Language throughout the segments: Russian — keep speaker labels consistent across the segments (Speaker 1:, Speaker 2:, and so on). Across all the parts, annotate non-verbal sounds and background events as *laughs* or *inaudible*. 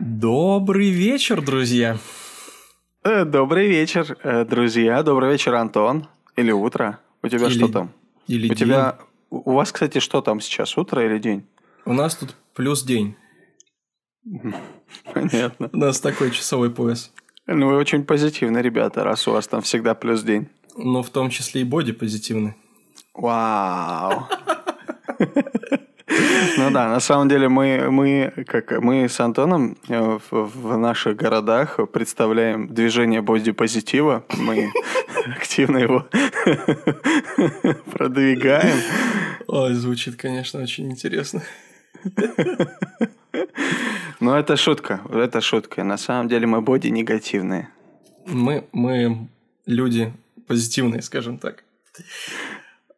Speaker 1: Добрый вечер, друзья.
Speaker 2: Э, Добрый вечер, э, друзья. Добрый вечер, Антон. Или утро. У тебя
Speaker 1: Или-
Speaker 2: что там?
Speaker 1: Или
Speaker 2: У
Speaker 1: день.
Speaker 2: тебя... У у вас, кстати, что там сейчас? Утро или день?
Speaker 1: У нас тут плюс день.
Speaker 2: Понятно.
Speaker 1: У нас такой часовой пояс.
Speaker 2: Ну, вы очень позитивные ребята, раз у вас там всегда плюс день.
Speaker 1: Но в том числе и боди позитивный.
Speaker 2: Вау. Ну да, на самом деле мы, мы, как, мы с Антоном э, в, в наших городах представляем движение бодипозитива. Мы активно его продвигаем.
Speaker 1: Ой, звучит, конечно, очень интересно.
Speaker 2: Но это шутка, это шутка. На самом деле мы боди негативные.
Speaker 1: Мы, мы люди позитивные, скажем так.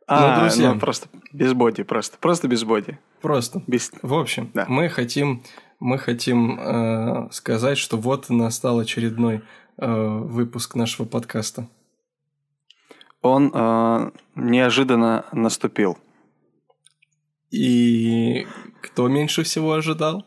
Speaker 2: А,
Speaker 1: Ну, друзья.
Speaker 2: ну, просто без боди, просто. Просто без боди.
Speaker 1: Просто.
Speaker 2: Без...
Speaker 1: В общем,
Speaker 2: Да.
Speaker 1: мы хотим, мы хотим э, сказать, что вот настал очередной э, выпуск нашего подкаста.
Speaker 2: Он э, неожиданно наступил.
Speaker 1: И кто меньше всего ожидал?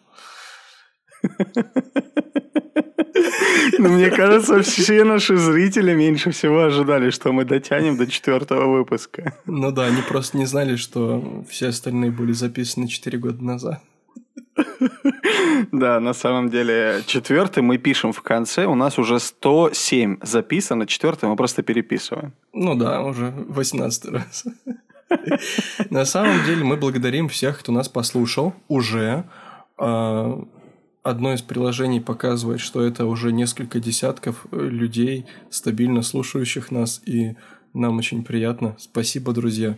Speaker 2: Ну, мне кажется, все наши зрители меньше всего ожидали, что мы дотянем до четвертого выпуска.
Speaker 1: Ну да, они просто не знали, что все остальные были записаны 4 года назад.
Speaker 2: Да, на самом деле, четвертый мы пишем в конце. У нас уже 107 записано, четвертый мы просто переписываем.
Speaker 1: Ну да, уже 18 раз. *laughs* На самом деле мы благодарим всех, кто нас послушал уже. А, Одно из приложений показывает, что это уже несколько десятков э, людей, стабильно слушающих нас, и нам очень приятно. Спасибо, друзья.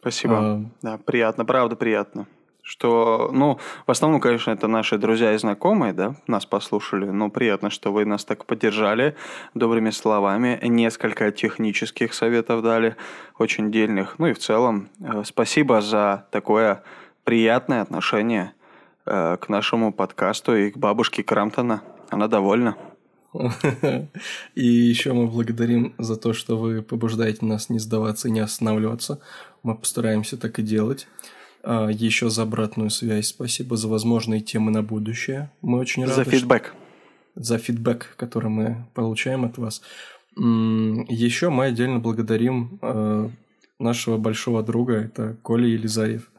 Speaker 2: Спасибо.
Speaker 1: А,
Speaker 2: Да, приятно, правда приятно. Что, ну, в основном, конечно, это наши друзья и знакомые, да, нас послушали, но приятно, что вы нас так поддержали добрыми словами, несколько технических советов дали, очень дельных, ну и в целом э, спасибо за такое приятное отношение э, к нашему подкасту и к бабушке Крамтона. Она довольна. *laughs*
Speaker 1: И еще мы благодарим за то, что вы побуждаете нас не сдаваться и не останавливаться. Мы постараемся так и делать. А, Еще за обратную связь спасибо, за возможные темы на будущее. Мы очень рады.
Speaker 2: за
Speaker 1: что-
Speaker 2: фидбэк.
Speaker 1: За фидбэк, который мы получаем от вас. Еще мы отдельно благодарим э, нашего большого друга, это Коля Елизарьев.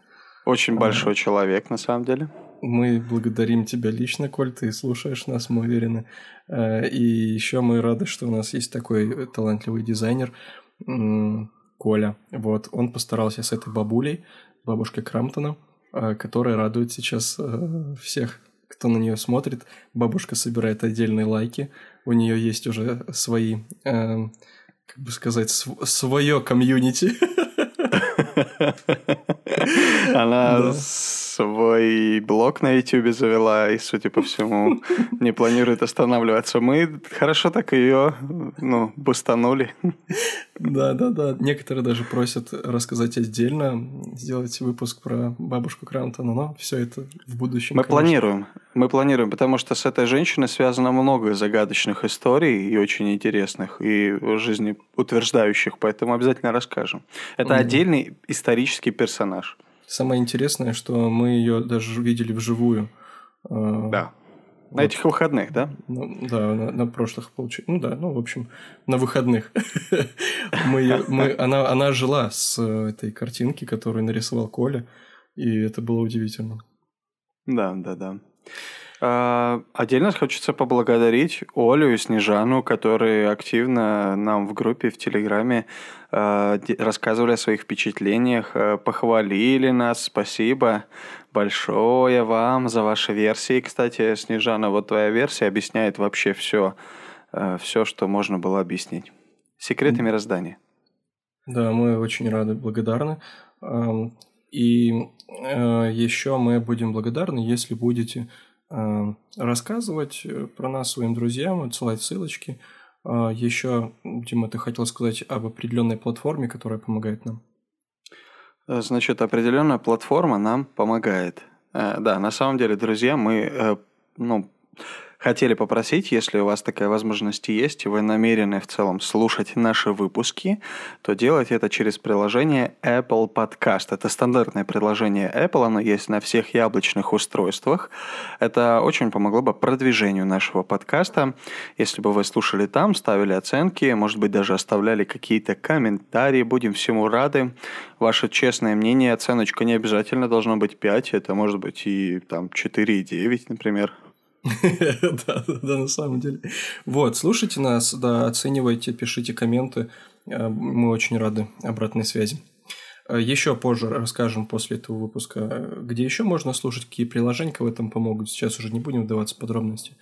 Speaker 2: Очень большой человек, на самом деле.
Speaker 1: Мы благодарим тебя лично, Коль, ты слушаешь нас, мы уверены. И еще мы рады, что у нас есть такой талантливый дизайнер Коля. Вот, он постарался с этой бабулей, бабушкой Крамптона, э, которая радует сейчас э, всех, кто на нее смотрит. Бабушка собирает отдельные лайки, у нее есть уже свои, э, как бы сказать, свое комьюнити. *laughs*
Speaker 2: Она
Speaker 1: Да.
Speaker 2: Свой блог на YouTube завела и, судя по всему, не планирует останавливаться. Мы хорошо так ее, ну, бустанули.
Speaker 1: Да, да, да. Некоторые даже просят рассказать отдельно, сделать выпуск про бабушку Крамтона, но все это в будущем.
Speaker 2: Мы
Speaker 1: конечно.
Speaker 2: планируем, мы планируем, потому что с этой женщиной связано много загадочных историй и очень интересных, и жизнеутверждающих, поэтому обязательно расскажем. Это
Speaker 1: Мгм.
Speaker 2: отдельный исторический персонаж.
Speaker 1: Самое интересное, что мы ее даже видели вживую. Э,
Speaker 2: Да. На
Speaker 1: вот.
Speaker 2: этих выходных, да?
Speaker 1: Ну, да, на, на прошлых получается. Ну да, ну, в общем, на выходных. *laughs* мы мы, она, она жила с э, этой картинки, которую нарисовал Коля, и это было удивительно.
Speaker 2: Да, да, да. А, Отдельно хочется поблагодарить Олю и Снежану, которые активно нам в группе в Телеграме а, рассказывали о своих впечатлениях, а, похвалили нас. Спасибо большое вам за ваши версии. Кстати, Снежана, вот твоя версия объясняет вообще все, все, что можно было объяснить. Секреты мироздания.
Speaker 1: Да, мы очень рады, благодарны. И еще мы будем благодарны, если будете рассказывать э, про нас своим друзьям, отсылать ссылочки. Еще, Дима, ты хотел сказать об определенной платформе, которая помогает нам.
Speaker 2: Э, Значит, определенная платформа нам помогает. Э, Да, на самом деле, друзья, мы ну, хотели попросить, если у вас такая возможность есть, и вы намерены в целом слушать наши выпуски, то делайте это через приложение Apple Podcast. Это стандартное приложение Apple, оно есть на всех яблочных устройствах. Это очень помогло бы продвижению нашего подкаста. Если бы вы слушали там, ставили оценки, может быть, даже оставляли какие-то комментарии, будем всему рады. Ваше честное мнение, оценочка не обязательно должно быть 5, это может быть и там 4,9, например. *laughs*
Speaker 1: Да, да, на самом деле. Вот, слушайте нас, да, оценивайте, пишите комменты. Э, Мы очень рады обратной связи. Э, Еще позже расскажем после этого выпуска, э, где еще можно слушать, какие приложения в этом помогут. Сейчас уже не будем вдаваться в подробности.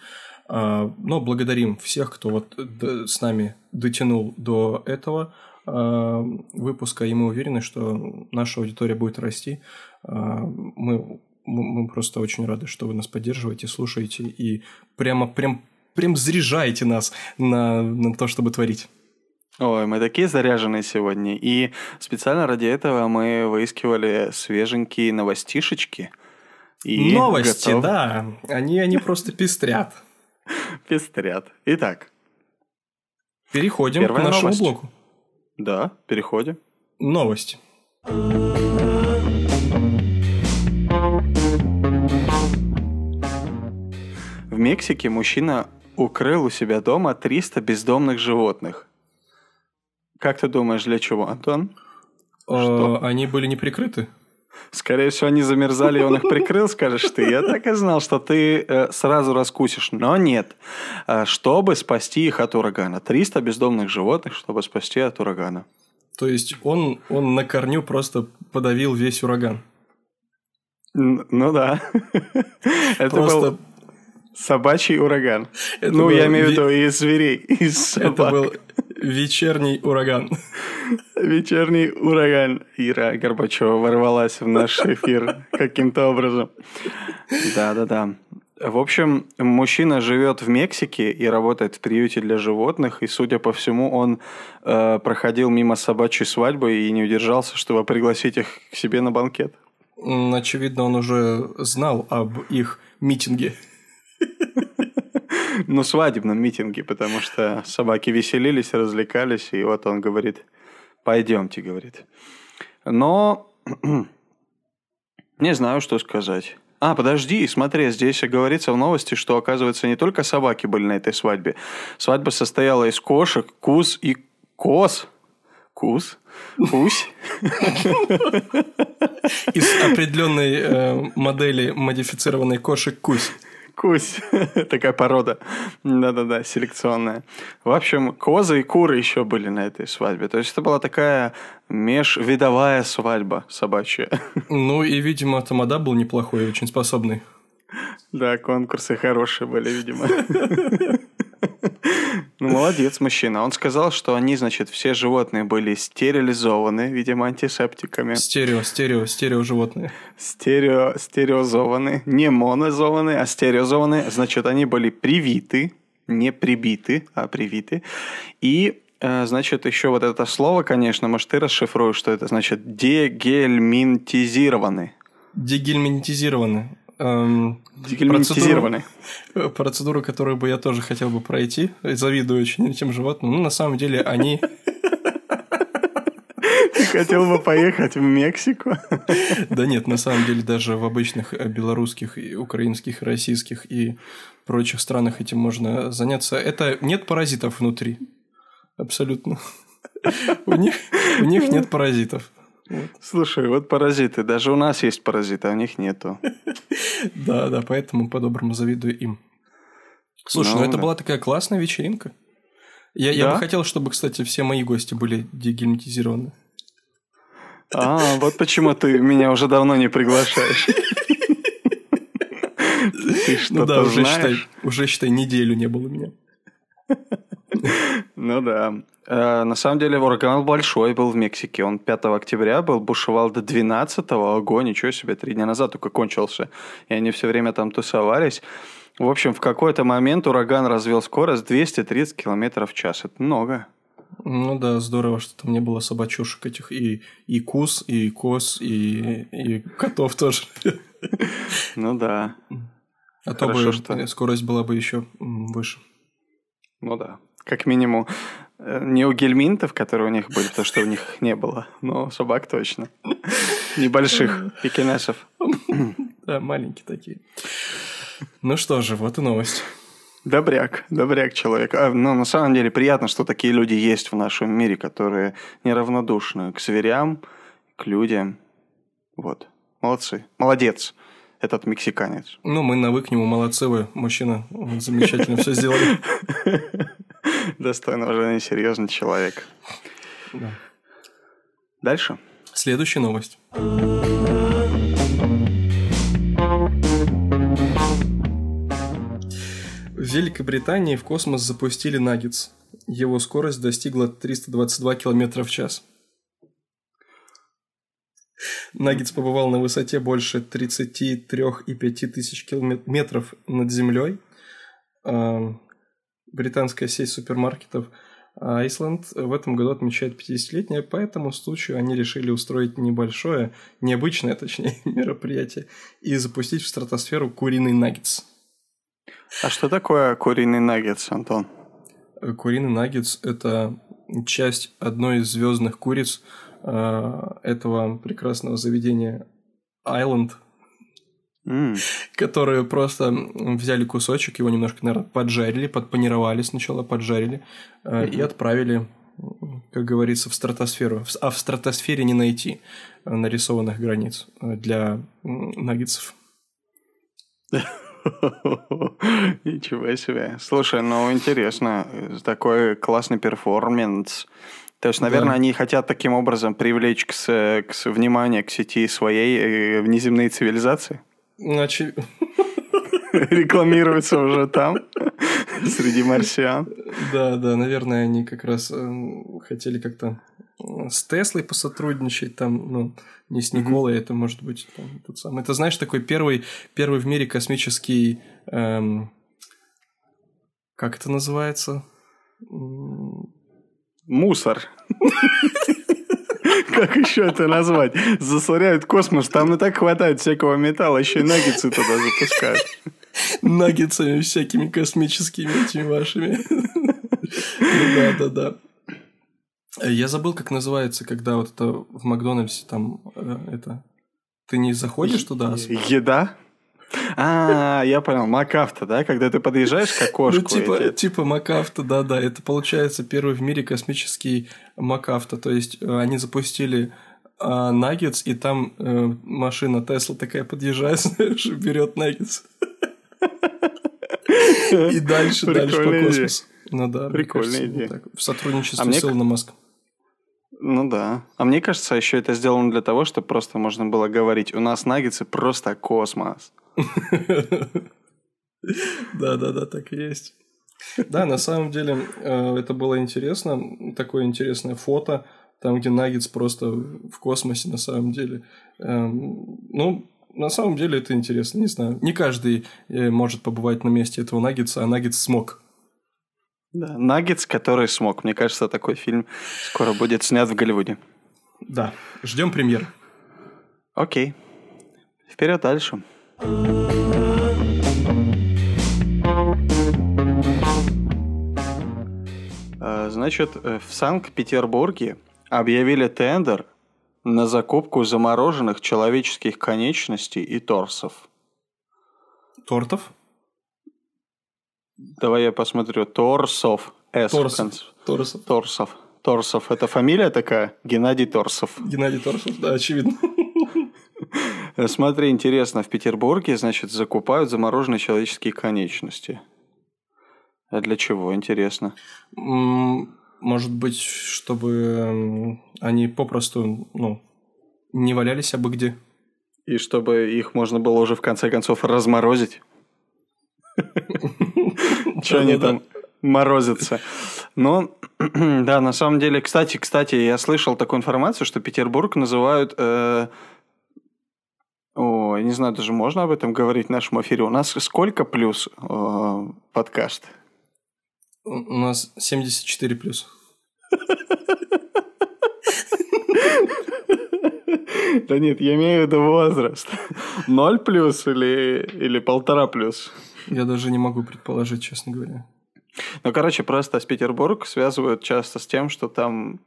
Speaker 1: А, Но благодарим всех, кто вот с нами дотянул до этого выпуска, и мы уверены, что наша аудитория будет расти. Мы мы просто очень рады, что вы нас поддерживаете, слушаете и прямо прям прям заряжаете нас на, на то, чтобы творить.
Speaker 2: Ой, мы такие заряженные сегодня. И специально ради этого мы выискивали свеженькие новостишечки. И
Speaker 1: Новости,
Speaker 2: готовы-
Speaker 1: да, они, они просто *laughs* пестрят.
Speaker 2: Пестрят. Итак,
Speaker 1: Переходим к нашему
Speaker 2: новость.
Speaker 1: блоку.
Speaker 2: да, переходим.
Speaker 1: Новости.
Speaker 2: Мексике мужчина укрыл у себя дома 300 бездомных животных. Как ты думаешь, для чего, Антон? Что?
Speaker 1: Э, Они были не прикрыты?
Speaker 2: Скорее всего, они замерзали, и он их прикрыл, скажешь ты. Я так и знал, что ты э, сразу раскусишь. Но нет. Э, чтобы спасти их от урагана. 300 бездомных животных, чтобы спасти от урагана.
Speaker 1: То есть он, он на корню просто подавил весь ураган.
Speaker 2: Ну да. *laughs* Это
Speaker 1: Просто
Speaker 2: был собачий ураган.
Speaker 1: Это
Speaker 2: Ну,
Speaker 1: был
Speaker 2: я имею в
Speaker 1: ви-
Speaker 2: виду из зверей, из
Speaker 1: это
Speaker 2: собак.
Speaker 1: был вечерний ураган.
Speaker 2: Вечерний ураган. Ира Горбачева ворвалась в наш эфир каким-то образом. Да-да-да. В общем, мужчина живет в Мексике и работает в приюте для животных, и, судя по всему, он э, проходил мимо собачьей свадьбы и не удержался, чтобы пригласить их к себе на банкет.
Speaker 1: Очевидно, он уже знал об их митинге.
Speaker 2: Ну, свадебном митинге, потому что собаки веселились, развлекались, и вот он говорит, пойдемте, говорит. Но *clears throat* не знаю, что сказать. А, подожди, смотри, здесь говорится в новости, что, оказывается, не только собаки были на этой свадьбе. Свадьба состояла из кошек, куз и коз. Куз? Кусь?
Speaker 1: Из определенной э, модели модифицированной кошек Кусь.
Speaker 2: Кусь. *laughs* Такая порода. Да-да-да, селекционная. В общем, козы и куры еще были на этой свадьбе. То есть это была такая межвидовая свадьба собачья. *laughs*
Speaker 1: Ну и, видимо, Тамада был неплохой и очень способный.
Speaker 2: Да, конкурсы хорошие были, видимо. *laughs* *laughs* Ну, молодец мужчина. Он сказал, что они, значит, все животные были стерилизованы, видимо, антисептиками.
Speaker 1: Стерео, стерео, стерео животные.
Speaker 2: Стерео, стереозованы. Не монозованы, а стереозованы. Значит, они были привиты, не прибиты, а привиты. И, э, значит, еще вот это слово, конечно, может, ты расшифруешь, что это значит дегельминтизированы.
Speaker 1: Дегельминтизированы. Эм, э, процедуру, которую бы я тоже хотел бы пройти. Завидую очень этим животным. Ну, на самом деле, они...
Speaker 2: Ты хотел бы поехать в Мексику?
Speaker 1: Да нет, на самом деле, даже в обычных э, белорусских, и украинских, российских и прочих странах этим можно заняться. Это нет паразитов внутри. Абсолютно. У них, у них нет паразитов.
Speaker 2: Слушай, вот паразиты. Даже у нас есть паразиты, а у них нету. *laughs*
Speaker 1: Да, да, поэтому по-доброму завидую им. Слушай, ну,
Speaker 2: Ну,
Speaker 1: это
Speaker 2: да.
Speaker 1: была такая классная вечеринка. Я, я
Speaker 2: Да?
Speaker 1: бы хотел, чтобы, кстати, все мои гости были дегельминтизированы.
Speaker 2: А, вот почему ты меня уже давно не приглашаешь. *laughs* Ты
Speaker 1: Ну да,
Speaker 2: что-то
Speaker 1: уже считай,
Speaker 2: знаешь?
Speaker 1: уже считай, неделю не было меня.
Speaker 2: Ну да. Э, На самом деле ураган большой был в Мексике. Он 5 октября был, бушевал до 12 Ого, ничего себе, три дня назад только кончился. И они все время там тусовались. В общем, в какой-то момент ураган развил скорость 230 километров в час. Это много.
Speaker 1: Ну да, здорово, что там не было собачушек этих и, и кус, и коз, и, и котов тоже.
Speaker 2: Ну да.
Speaker 1: А то бы
Speaker 2: что-
Speaker 1: скорость была бы еще выше.
Speaker 2: Ну да. Как минимум, не у гельминтов, которые у них были, то, что у них их не было, но собак точно. Небольших пекинесов.
Speaker 1: Да, маленькие такие. Ну что же, вот и новость.
Speaker 2: Добряк, добряк человек. А, но на самом деле приятно, что такие люди есть в нашем мире, которые неравнодушны к зверям, к людям. Вот. Молодцы. Молодец. Этот мексиканец.
Speaker 1: Ну, мы навык к нему, молодцы вы, мужчина. Замечательно все сделали. *laughs*
Speaker 2: Достойно уважения, серьезный человек.
Speaker 1: Да.
Speaker 2: Дальше.
Speaker 1: Следующая новость. В Великобритании в космос запустили Наггетс. Его скорость достигла 322 км в час. Наггетс побывал на высоте больше 33,5 тысяч километров над Землей. Британская сеть супермаркетов Айсланд в этом году отмечает 50-летнее, по этому случаю они решили устроить небольшое, необычное, точнее, *laughs* мероприятие и запустить в стратосферу куриный наггетс.
Speaker 2: А что такое куриный наггетс, Антон?
Speaker 1: Куриный наггетс – это часть одной из звездных куриц э, этого прекрасного заведения Айленд,
Speaker 2: М,
Speaker 1: которые просто взяли кусочек, его немножко, наверное, поджарили, подпанировали сначала, поджарили э, и отправили, как говорится, в стратосферу. А в стратосфере не найти э, нарисованных границ э, для наггетсов. *laughs*
Speaker 2: Ничего себе. Слушай, ну интересно. Такой классный перформанс. То есть, наверное,
Speaker 1: Да.
Speaker 2: они хотят таким образом привлечь к, к внимание к сети своей внеземной цивилизации.
Speaker 1: Значит,
Speaker 2: Рекламируются уже там, среди марсиан.
Speaker 1: Да, да, наверное, они как раз эм, хотели как-то э, с Теслой посотрудничать, там, ну, не с Николой, это может быть там, тот самый. Это, знаешь, такой первый, первый в мире космический, эм, как это называется?
Speaker 2: Мусор. Как еще это назвать? Засоряют космос, там и так хватает всякого металла, еще и наггетсы туда запускают.
Speaker 1: Наггетсами всякими космическими этими вашими. Ну Да, да, да. Я забыл, как называется, когда вот это в Макдональдсе там э, это... Ты не заходишь туда?
Speaker 2: Еда? А, я понял, МакАвто, да? Когда ты подъезжаешь к окошку.
Speaker 1: Ну, типа,
Speaker 2: эти-
Speaker 1: типа МакАвто, да-да. Это получается первый в мире космический МакАвто. То есть э, они запустили Наггетс, и там э, машина Тесла такая подъезжает, *laughs* знаешь, и берет Наггетс. И дальше, дальше по космосу. Ну да,
Speaker 2: Прикольная идея.
Speaker 1: В сотрудничестве
Speaker 2: А
Speaker 1: с Илоном Маском.
Speaker 2: Ну да. А мне кажется, еще это сделано для того, чтобы просто можно было говорить, у нас наггетсы просто космос.
Speaker 1: Да-да-да, так и есть. Да, на самом деле э, это было интересно. Такое интересное фото, там, где Наггетс просто в космосе на самом деле. Эм, Ну, на самом деле это интересно, не знаю. Не каждый э, может побывать на месте этого Наггетса, а Наггетс смог.
Speaker 2: Да. Наггетс, который смог. Мне кажется, такой фильм скоро будет снят в Голливуде.
Speaker 1: Да, ждем премьер.
Speaker 2: Окей. Вперед дальше. А, Значит, э, в Санкт-Петербурге объявили тендер на закупку замороженных человеческих конечностей и торсов.
Speaker 1: Тортов?
Speaker 2: Давай я посмотрю. Торсов. С
Speaker 1: Торсов. Торсов.
Speaker 2: Торсов. Торсов. Это фамилия такая? Геннадий Торсов.
Speaker 1: Геннадий Торсов, да, очевидно.
Speaker 2: Э, Смотри, интересно, в Петербурге, значит, закупают замороженные человеческие конечности. А для чего, интересно?
Speaker 1: Может быть, чтобы м, они попросту, ну, не валялись абы где.
Speaker 2: И чтобы их можно было уже в конце концов разморозить. *laughs* Что они там морозятся. Но, *clears throat* да, на самом деле, кстати, кстати, я слышал такую информацию, что Петербург называют... О, не знаю, даже можно об этом говорить в нашем эфире. У нас сколько плюс э, подкаст?
Speaker 1: У у нас 74 плюс.
Speaker 2: Да нет, я имею в виду возраст. Ноль плюс или, или полтора плюс?
Speaker 1: Я даже не могу предположить, честно говоря.
Speaker 2: Ну, короче, просто Петербург связывают часто с тем, что там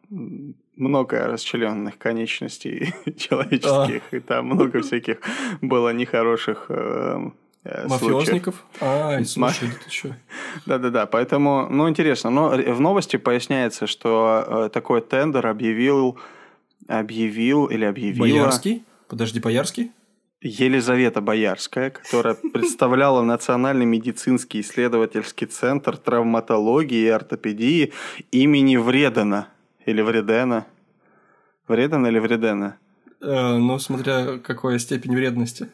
Speaker 2: много расчлененных конечностей *laughs* человеческих, и там много всяких было нехороших э, э.
Speaker 1: Мафиозников? Ай, слушай, да ты что?
Speaker 2: Да-да-да, поэтому, ну, интересно. Но в новости поясняется, что э, такой тендер объявил, объявил или объявила...
Speaker 1: Боярский? Подожди, Боярский?
Speaker 2: Елизавета Боярская, которая представляла Национальный медицинский исследовательский центр травматологии и ортопедии имени Вредена. Или Вредена. Вредена или Вредена?
Speaker 1: Э, ну, смотря какая степень вредности.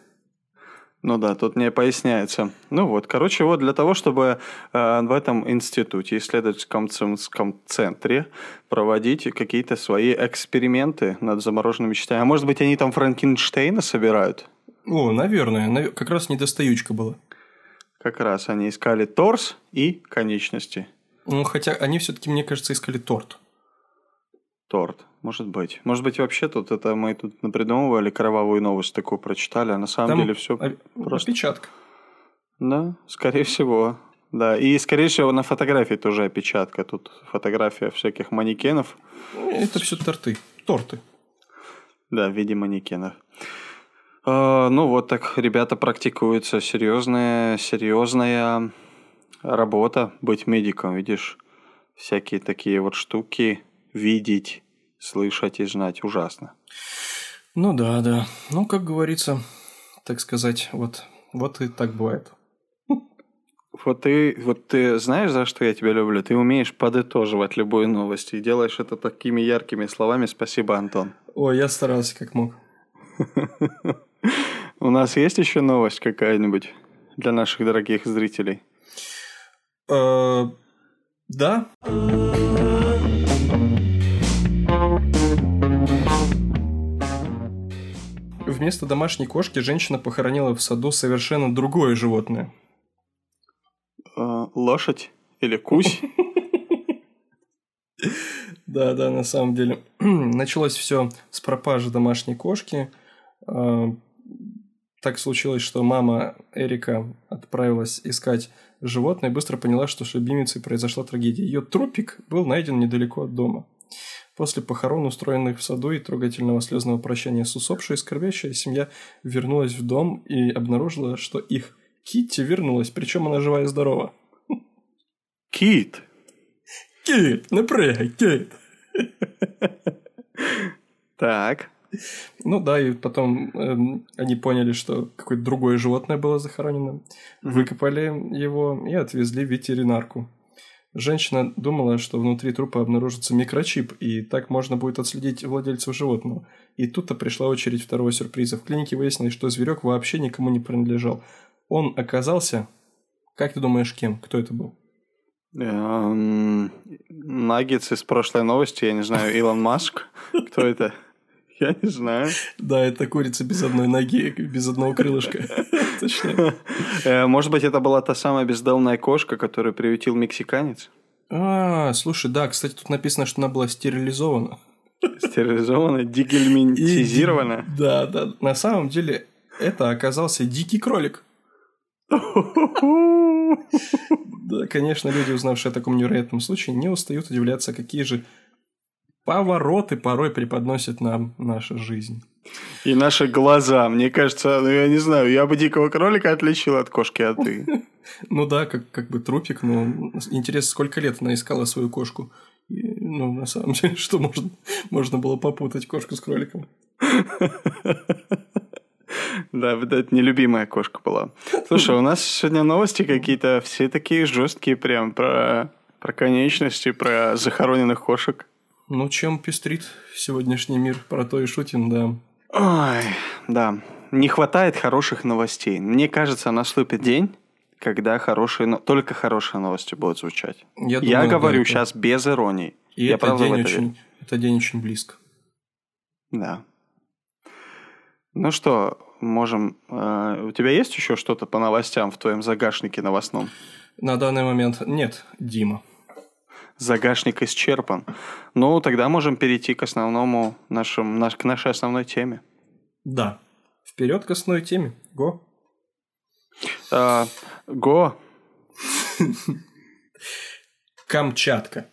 Speaker 2: Ну да, тут не поясняется. Ну вот, короче, вот для того, чтобы э, в этом институте, исследовательском цен- центре проводить какие-то свои эксперименты над замороженными частями. А может быть, они там Франкенштейна собирают?
Speaker 1: О, наверное, нав- как раз недостаючка была.
Speaker 2: Как раз они искали торс и конечности.
Speaker 1: Ну, хотя они все-таки, мне кажется, искали торт.
Speaker 2: Торт, может быть. Может быть, вообще тут это мы тут напридумывали кровавую новость такую прочитали, а на самом деле все
Speaker 1: о-
Speaker 2: просто...
Speaker 1: опечатка.
Speaker 2: Да, скорее всего. Да, и скорее всего на фотографии тоже опечатка. Тут фотография всяких манекенов.
Speaker 1: Это все торты. Торты.
Speaker 2: Да, в виде манекенов. А, ну вот так ребята практикуются. Серьезная, серьезная работа быть медиком, видишь. Всякие такие вот штуки видеть, слышать и знать. Ужасно.
Speaker 1: Ну да, да. Ну, как говорится, так сказать, вот, вот и так бывает.
Speaker 2: Вот ты, вот ты знаешь, за что я тебя люблю? Ты умеешь подытоживать любую новость и делаешь это такими яркими словами. Спасибо, Антон.
Speaker 1: Ой, я старался как мог. *laughs*
Speaker 2: У нас есть еще новость какая-нибудь для наших дорогих зрителей?
Speaker 1: Э, Да, Вместо домашней кошки женщина похоронила в саду совершенно другое животное.
Speaker 2: Э, Лошадь или кусь? *laughs*
Speaker 1: Да, да, на самом деле. *clears throat* Началось все с пропажи домашней кошки. Так случилось, что мама Эрика отправилась искать животное и быстро поняла, что с любимицей произошла трагедия. Ее трупик был найден недалеко от дома. После похорон, устроенных в саду и трогательного слезного прощания с усопшей, скорбящая семья вернулась в дом и обнаружила, что их Китти вернулась, причем она жива и здорова.
Speaker 2: Кит.
Speaker 1: Кит, напрягай, Кит.
Speaker 2: Так.
Speaker 1: Ну да, и потом эм, они поняли, что какое-то другое животное было захоронено. Выкопали его и отвезли в ветеринарку. Женщина думала, что внутри трупа обнаружится микрочип, и так можно будет отследить владельцев животного. И тут-то пришла очередь второго сюрприза. В клинике выяснилось, что зверек вообще никому не принадлежал. Он оказался... Как ты думаешь, кем? Кто это был?
Speaker 2: Эм, Наггетс из прошлой новости, я не знаю, Илон Маск. Кто это? Я не знаю.
Speaker 1: Да, это курица без одной ноги, без одного крылышка. *laughs* Точно.
Speaker 2: Э, Может быть, это была та самая бездомная кошка, которую приютил мексиканец?
Speaker 1: А, слушай, да, кстати, тут написано, что она была стерилизована.
Speaker 2: Стерилизованная, дигельминтизированная. *laughs*
Speaker 1: И- Да, да. На самом деле, это оказался дикий кролик. *laughs* Да, конечно, люди, узнавшие о таком невероятном случае, не устают удивляться, какие же повороты порой преподносит нам наша жизнь.
Speaker 2: И наши глаза. Мне кажется, ну я не знаю, я бы дикого кролика отличил от кошки, а ты? *laughs*
Speaker 1: Ну да, как, как бы трупик, но интересно, сколько лет она искала свою кошку. И, ну, на самом деле, *laughs* что можно, можно было попутать кошку с кроликом. *laughs*
Speaker 2: Да, это нелюбимая кошка была. Слушай, у нас сегодня новости какие-то все такие жесткие прям про, про конечности, про захороненных кошек.
Speaker 1: Ну, чем пестрит сегодняшний мир, про то и шутим, да.
Speaker 2: Ой, да. Не хватает хороших новостей. Мне кажется, наступит день, когда хорошие, только хорошие новости будут звучать.
Speaker 1: Я,
Speaker 2: Я,
Speaker 1: думаю, да,
Speaker 2: говорю
Speaker 1: это-
Speaker 2: сейчас без иронии.
Speaker 1: И
Speaker 2: Я
Speaker 1: это день
Speaker 2: это верю.
Speaker 1: очень, это день очень близко.
Speaker 2: Да. Ну что, можем... э, у тебя есть еще что-то по новостям в твоем загашнике новостном?
Speaker 1: На данный момент нет, Дима.
Speaker 2: Загашник исчерпан. Ну, тогда можем перейти к основному нашим, наш, к нашей основной теме.
Speaker 1: Да. Вперед к основной теме. Го.
Speaker 2: А, Го.
Speaker 1: Камчатка.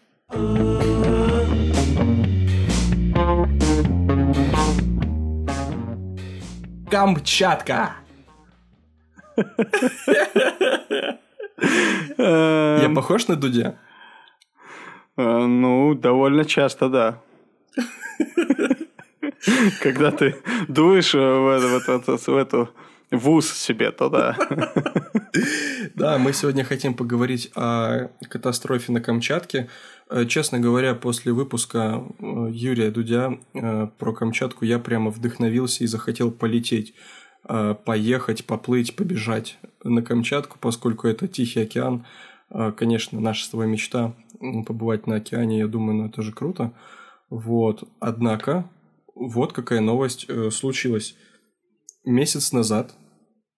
Speaker 1: Камчатка. Я похож на Дудя?
Speaker 2: Э, Ну, довольно часто, да. *laughs* Когда ты дуешь э, в, эту в ус себе, то да. *laughs*
Speaker 1: Да, мы сегодня хотим поговорить о катастрофе на Камчатке. Э, Честно говоря, после выпуска Юрия Дудя про Камчатку я прямо вдохновился и захотел полететь, поехать, поплыть, побежать на Камчатку, поскольку это Тихий океан. Э, Конечно, наша с тобой мечта побывать на океане, я думаю, ну это же круто. Вот. Однако, вот какая новость э, случилась. Месяц назад,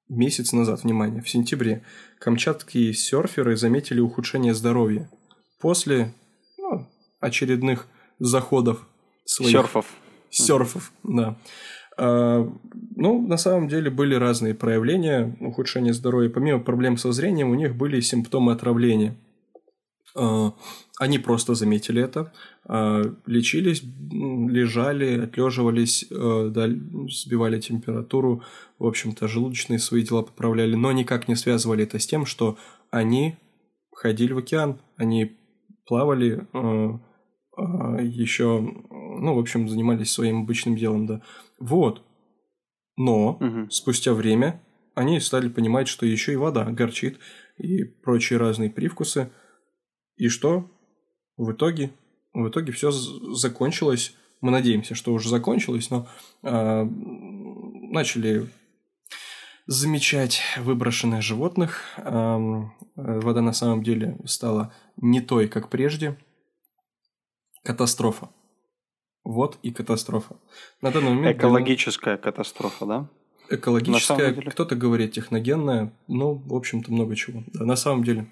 Speaker 1: месяц назад, внимание, в сентябре, камчатские серферы заметили ухудшение здоровья после ну, очередных заходов своих
Speaker 2: Серфов.
Speaker 1: серфов, да. А, ну, на самом деле были разные проявления ухудшения здоровья. Помимо проблем со зрением, у них были симптомы отравления. А, Они просто заметили это, а, лечились, лежали, отлеживались, сбивали температуру, в общем-то, желудочные свои дела поправляли, но никак не связывали это с тем, что они ходили в океан, они плавали, еще, ну, в общем, занимались своим обычным делом, да. Вот. Но
Speaker 2: Мгм.
Speaker 1: спустя время они стали понимать, что еще и вода горчит и прочие разные привкусы. И что? В итоге, в итоге все закончилось. Мы надеемся, что уже закончилось, но а, начали замечать выброшенных животных. Э, вода на самом деле стала не той, как прежде. Катастрофа. Вот и катастрофа. На данный момент
Speaker 2: Экологическая катастрофа, да?
Speaker 1: Экологическая,
Speaker 2: деле.
Speaker 1: кто-то говорит техногенная, ну, в общем-то, много чего. Да, на самом деле,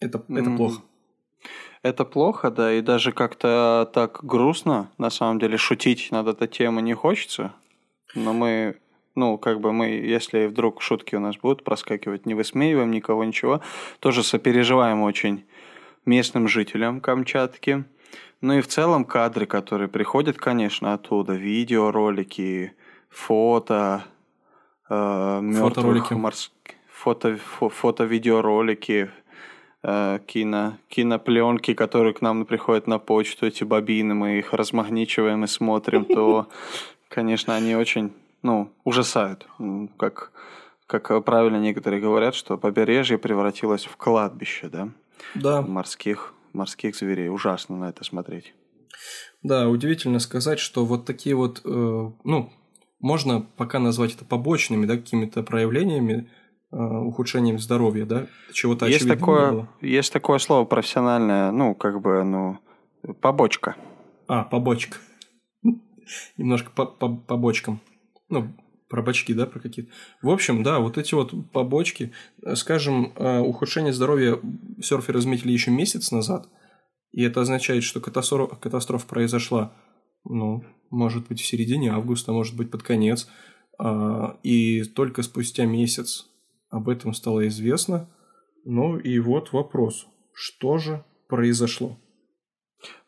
Speaker 1: это, это
Speaker 2: М.
Speaker 1: плохо.
Speaker 2: Это плохо, да, и даже как-то так грустно, на самом деле, шутить над этой темой не хочется. Но мы, ну, как бы мы, если вдруг шутки у нас будут проскакивать, не высмеиваем никого, ничего, тоже сопереживаем очень местным жителям Камчатки. Ну и в целом кадры, которые приходят, конечно, оттуда, видеоролики, фото, э, мертвых
Speaker 1: Фоторолики.
Speaker 2: морс- фото, фо- фото-видеоролики, э, кино, кинопленки, которые к нам приходят на почту, эти бобины, мы их размагничиваем и смотрим, то, *laughs* конечно, они очень, ну, ужасают. Как, как правильно некоторые говорят, что побережье превратилось в кладбище, да,
Speaker 1: Да,
Speaker 2: морских, морских зверей. Ужасно на это смотреть.
Speaker 1: да, удивительно сказать, что вот такие вот, э, ну, можно пока назвать это побочными, да, какими-то проявлениями, э, ухудшением здоровья, да, чего-то
Speaker 2: Есть такое,
Speaker 1: было.
Speaker 2: есть такое слово профессиональное, ну, как бы, ну, побочка.
Speaker 1: А, побочка. *laughs* Немножко по, по, по бочкам. Ну, про бочки, да, про какие-то. В общем, да, вот эти вот побочки, скажем, э, ухудшение здоровья серферы разметили еще месяц назад, и это означает, что катастрофа, катастрофа произошла, ну, может быть, в середине августа, может быть, под конец, А, и только спустя месяц об этом стало известно. Ну и вот вопрос, что же произошло?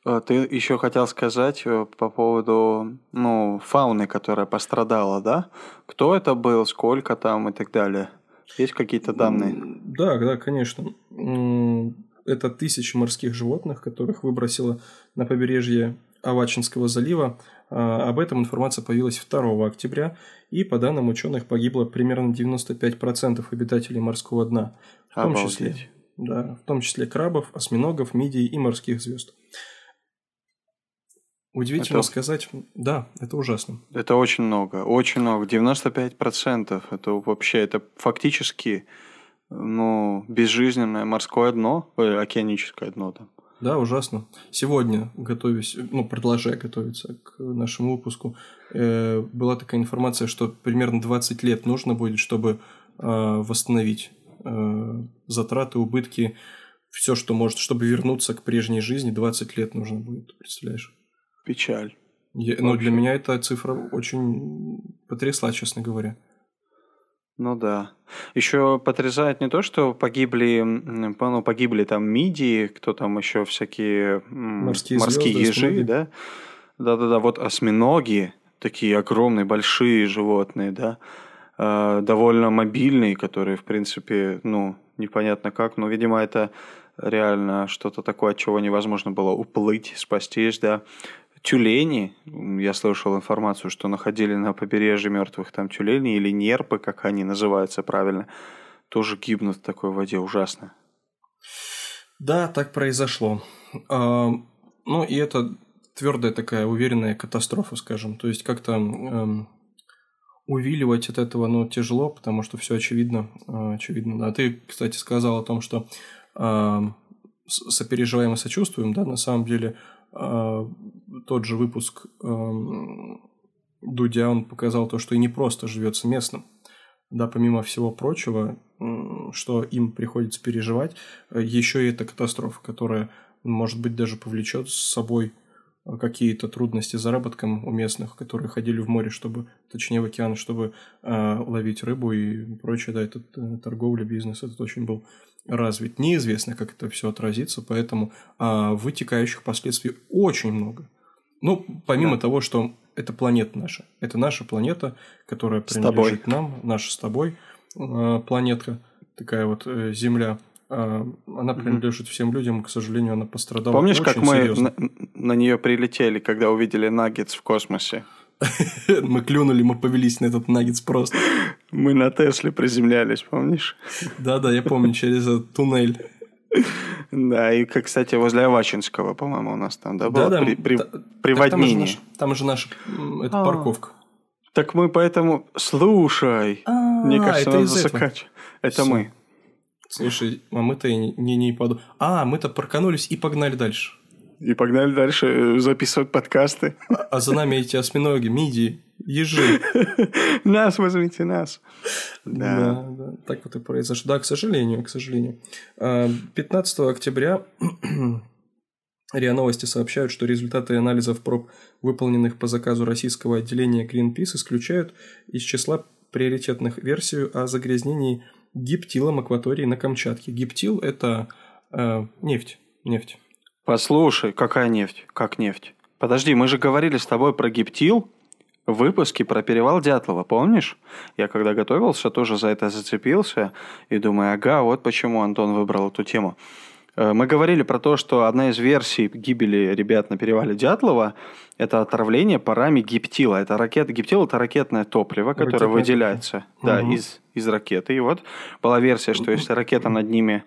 Speaker 2: А, Ты еще хотел сказать э, по поводу, ну, фауны, которая пострадала, да? Кто это был, сколько там и так далее? Есть какие-то данные?
Speaker 1: Да, да, конечно. Это тысячи морских животных, которых выбросило на побережье Авачинского залива. А, Об этом информация появилась 2 октября, и по данным ученых погибло примерно 95% обитателей морского дна, в том числе,
Speaker 2: Обалдеть.
Speaker 1: Да, в том числе крабов, осьминогов, мидий и морских звезд. Удивительно
Speaker 2: Это-
Speaker 1: сказать, да, это ужасно.
Speaker 2: Это очень много, очень много. 95% это вообще, это фактически, ну, безжизненное морское дно, э, океаническое дно там.
Speaker 1: Да, ужасно. Сегодня, готовясь, ну, продолжая готовиться к нашему выпуску, э, была такая информация, что примерно 20 лет нужно будет, чтобы э, восстановить затраты, убытки, все, что может, чтобы вернуться к прежней жизни, 20 лет нужно будет, представляешь?
Speaker 2: Печаль.
Speaker 1: Я- ну, для меня эта цифра очень потрясла, честно говоря.
Speaker 2: Ну да. Еще потрясает не то, что погибли, ну, погибли там мидии, кто там еще всякие
Speaker 1: Морские
Speaker 2: морские
Speaker 1: звезды,
Speaker 2: ежи,
Speaker 1: осьминоги.
Speaker 2: да? Да-да-да, вот осьминоги, такие огромные, большие животные, да, э, довольно мобильные, которые, в принципе, ну, непонятно как, но, видимо, это реально что-то такое, от чего невозможно было уплыть, спастись, да. Тюлени, я слышал информацию, что находили на побережье мертвых там тюлени или нерпы, как они называются правильно, тоже гибнут в такой воде, ужасно.
Speaker 1: Да, так произошло. А, ну, и это твердая такая уверенная катастрофа, скажем. То есть как-то увиливать от этого, ну, тяжело, потому что все очевидно. э, очевидно, да. Ты, кстати, сказал о том, что с- сопереживаем и сочувствуем, да, на самом деле э, тот же выпуск эм, Дудя, он показал то, что и не просто живется местным. Да, помимо всего прочего, что им приходится переживать, э, еще и эта катастрофа, которая, может быть, даже повлечет с собой э, какие-то трудности с заработком у местных, которые ходили в море, чтобы, точнее в океан, чтобы э, ловить рыбу и прочее, да, этот э, торговля, бизнес, этот очень был развит. Неизвестно, как это все отразится, поэтому а, вытекающих последствий очень много. Ну, помимо
Speaker 2: Да.
Speaker 1: того, что это планета наша. Это наша планета, которая принадлежит нам, наша с тобой э, планетка, такая вот э, Земля. Э, она принадлежит всем людям, и, к сожалению, она пострадала
Speaker 2: Помнишь, как
Speaker 1: очень
Speaker 2: мы
Speaker 1: серьезно.
Speaker 2: на, на нее прилетели, когда увидели наггетс в космосе? *laughs*
Speaker 1: Мы клюнули, мы повелись на этот наггетс просто.
Speaker 2: Мы на Тесле приземлялись, помнишь?
Speaker 1: Да-да, я помню, через этот туннель.
Speaker 2: Да, и, как, кстати, возле Авачинского, по-моему, у нас там, да, было
Speaker 1: Да-да,
Speaker 2: при, при,
Speaker 1: та-
Speaker 2: при
Speaker 1: Так там же наша м, это
Speaker 2: А.
Speaker 1: парковка.
Speaker 2: Так мы поэтому... Слушай, мне
Speaker 1: А,
Speaker 2: кажется,
Speaker 1: это
Speaker 2: надо закачать. Это мы.
Speaker 1: Слушай, а мы-то не, не, поду- А, мы-то парканулись и погнали дальше.
Speaker 2: И погнали дальше э, записывать подкасты.
Speaker 1: А за нами эти осьминоги, мидии, ежи. *laughs*
Speaker 2: Нас возьмите, нас.
Speaker 1: Да.
Speaker 2: Да.
Speaker 1: да, так вот и произошло. Да, к сожалению, к сожалению. А, 15 октября *clears throat* РИА Новости сообщают, что результаты анализов проб, выполненных по заказу российского отделения Greenpeace, исключают из числа приоритетных версию о загрязнении гиптилом акватории на Камчатке. Гиптил – это э, нефть. Нефть.
Speaker 2: Послушай, какая нефть? Как нефть? Подожди, мы же говорили с тобой про гиптил в выпуске про перевал Дятлова, помнишь? Я когда готовился, тоже за это зацепился и думаю, ага, вот почему Антон выбрал эту тему. Э, Мы говорили про то, что одна из версий гибели ребят на перевале Дятлова – это отравление парами гиптила. Это ракета, гиптил – это ракетное топливо, которое
Speaker 1: Ракетное
Speaker 2: выделяется да,
Speaker 1: Мгм.
Speaker 2: из, из ракеты. И вот была версия, что если ракета над ними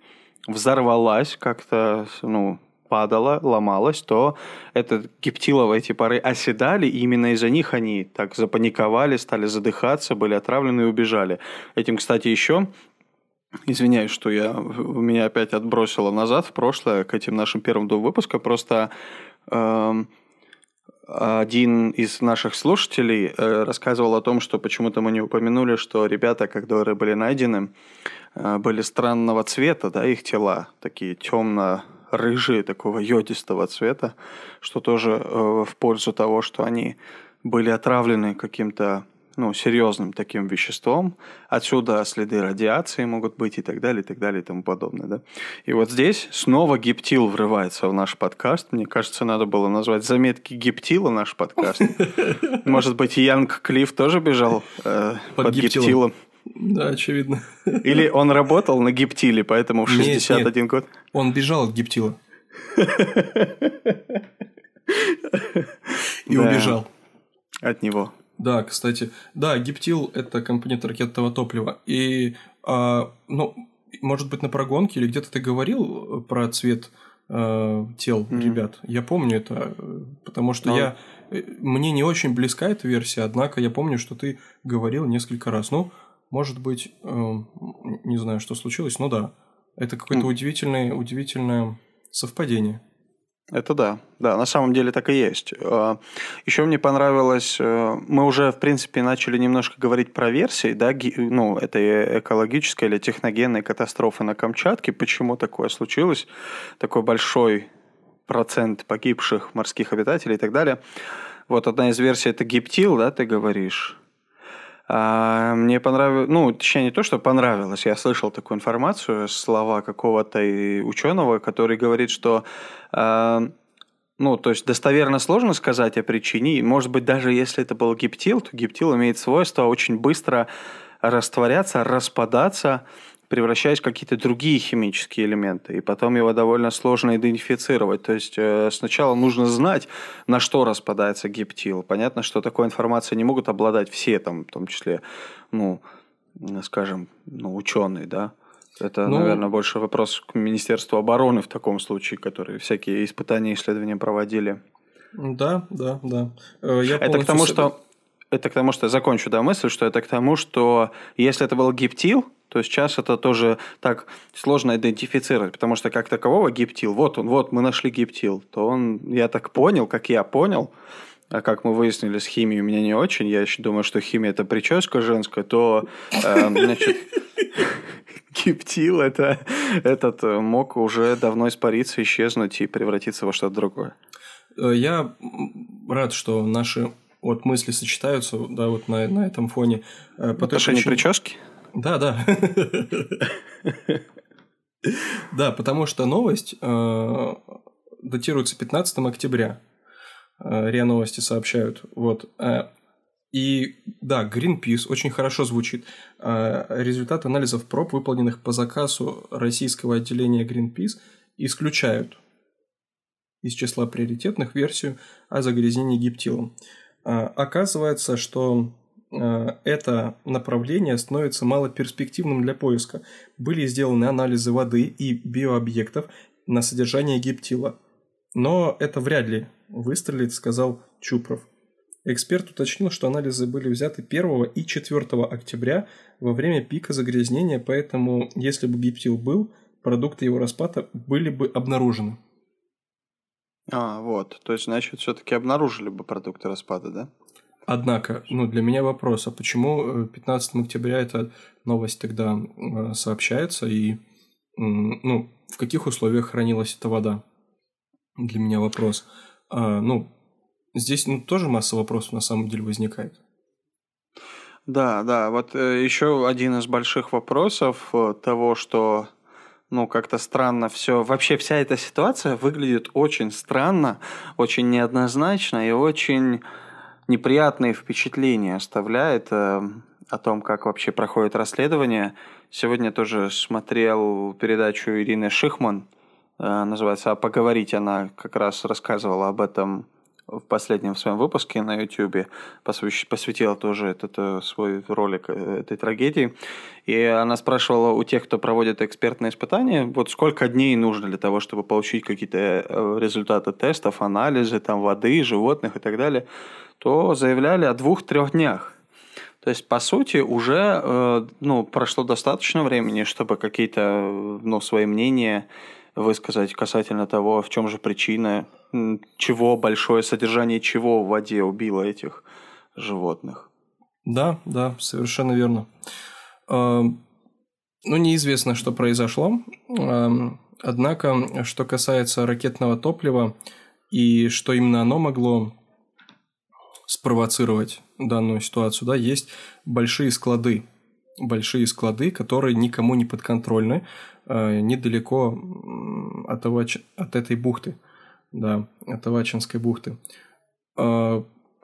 Speaker 2: взорвалась, как-то ну, падала, ломалась, то этот гиптилово эти пары оседали, и именно из-за них они так запаниковали, стали задыхаться, были отравлены и убежали. Этим, кстати, еще Извиняюсь, что я меня опять отбросило назад в прошлое к этим нашим первым двум выпускам. Просто эм, один из наших слушателей э, рассказывал о том, что почему-то мы не упомянули, что ребята, которые были найдены, э, были странного цвета, да, их тела, такие темно-рыжие, такого йодистого цвета, что тоже э, в пользу того, что они были отравлены каким-то ну, серьезным таким веществом. Отсюда следы радиации могут быть и так далее, и так далее, и тому подобное. Да? И вот здесь снова гиптил врывается в наш подкаст. Мне кажется, надо было назвать «Заметки гиптила» наш подкаст. *laughs* Может быть, Янг Клифф тоже бежал э,
Speaker 1: Под гиптилом. Да, очевидно.
Speaker 2: Или он *laughs* работал на гиптиле, поэтому в
Speaker 1: Нет,
Speaker 2: 61 год.
Speaker 1: Он бежал от гиптила. *laughs* И убежал.
Speaker 2: От него.
Speaker 1: Да, кстати, да, гиптил – это компонент ракетного топлива. И, а, ну, может быть, на прогонке или где-то ты говорил э, про цвет э, тел
Speaker 2: Мгм.
Speaker 1: ребят. Я помню это, э, потому что
Speaker 2: Ну.
Speaker 1: я э, мне не очень близка эта версия, однако я помню, что ты говорил несколько раз. Ну, может быть, э, не знаю, что случилось, но да, это какое-то
Speaker 2: М.
Speaker 1: удивительное, удивительное совпадение.
Speaker 2: Это да, да, на самом деле так и есть. Еще мне понравилось, э, мы уже, в принципе, начали немножко говорить про версии, да, ну, этой экологической или техногенной катастрофы на Камчатке, почему такое случилось, такой большой процент погибших морских обитателей и так далее. Вот одна из версий это гиптил, да, ты говоришь? А, мне понравилось, ну, точнее, не то, что понравилось, я слышал такую информацию, слова какого-то ученого, который говорит, что а, ну, то есть достоверно сложно сказать о причине. Может быть, даже если это был гиптил, то гиптил имеет свойство очень быстро растворяться, распадаться, превращаясь в какие-то другие химические элементы. И потом его довольно сложно идентифицировать. То есть э, сначала нужно знать, на что распадается гиптил. Понятно, что такой информацией не могут обладать все, там, в том числе, ну, скажем, ну, ученые, да. Это, ну, наверное, больше вопрос к Министерству обороны в таком случае, которые всякие испытания и исследования проводили.
Speaker 1: Да, да, да. Э,
Speaker 2: я это к тому, что это к тому, что я закончу да, мысль, что это к тому, что если это был гиптил, то сейчас это тоже так сложно идентифицировать, потому что как такового гиптил, вот он, вот мы нашли гиптил, то он, я так понял, как я понял, а как мы выяснили, с химией у меня не очень, я еще думаю, что химия это прическа женская, то, э, значит, *laughs* гиптил это, этот мог уже давно испариться, исчезнуть и превратиться во что-то другое.
Speaker 1: Э, я рад, что наши вот мысли сочетаются, да, вот на, на этом фоне.
Speaker 2: Э, по Отношении причине... прически?
Speaker 1: Да, да. Да, потому что новость э, датируется 15 октября. Э, РИА Новости сообщают. Вот. Э, и да, Greenpeace очень хорошо звучит. Результат анализов проб, выполненных по заказу российского отделения Greenpeace, исключают из числа приоритетных версию о загрязнении гиптилом. Оказывается, что это направление становится малоперспективным для поиска. Были сделаны анализы воды и биообъектов на содержание гиптила. Но это вряд ли выстрелит, сказал Чупров. Эксперт уточнил, что анализы были взяты 1 и 4 октября во время пика загрязнения, поэтому если бы гиптил был, продукты его распада были бы обнаружены.
Speaker 2: А, вот. То есть, значит, все-таки обнаружили бы продукты распада, да?
Speaker 1: Однако, ну, для меня вопрос, а почему 15 э, октября эта новость тогда э, сообщается, и, ну, в каких условиях хранилась эта вода? Для меня вопрос. А, ну, здесь ну, тоже масса вопросов на самом деле возникает.
Speaker 2: Да, да, вот э, еще один из больших вопросов того, что ну, как-то странно все. Вообще вся эта ситуация выглядит очень странно, очень неоднозначно и очень неприятные впечатления оставляет э, о том, как вообще проходит расследование. Сегодня тоже смотрел передачу Ирины Шихман, э, называется «А поговорить». Она как раз рассказывала об этом в последнем своем выпуске на YouTube, посвятила тоже этот э, свой ролик э, этой трагедии. И она спрашивала у тех, кто проводит экспертные испытания, вот сколько дней нужно для того, чтобы получить какие-то э, результаты тестов, анализы там, воды, животных и так далее то заявляли о двух-трех днях. То есть, по сути, уже э, ну, прошло достаточно времени, чтобы какие-то ну, свои мнения высказать касательно того, в чем же причина, чего большое содержание чего в воде убило этих животных.
Speaker 1: Да, да, совершенно верно. Э, ну, неизвестно, что произошло. Э, однако, что касается ракетного топлива и что именно оно могло спровоцировать данную ситуацию, да, есть большие склады, большие склады, которые никому не подконтрольны, э, недалеко от, Авач... от этой бухты, да, от Авачинской бухты.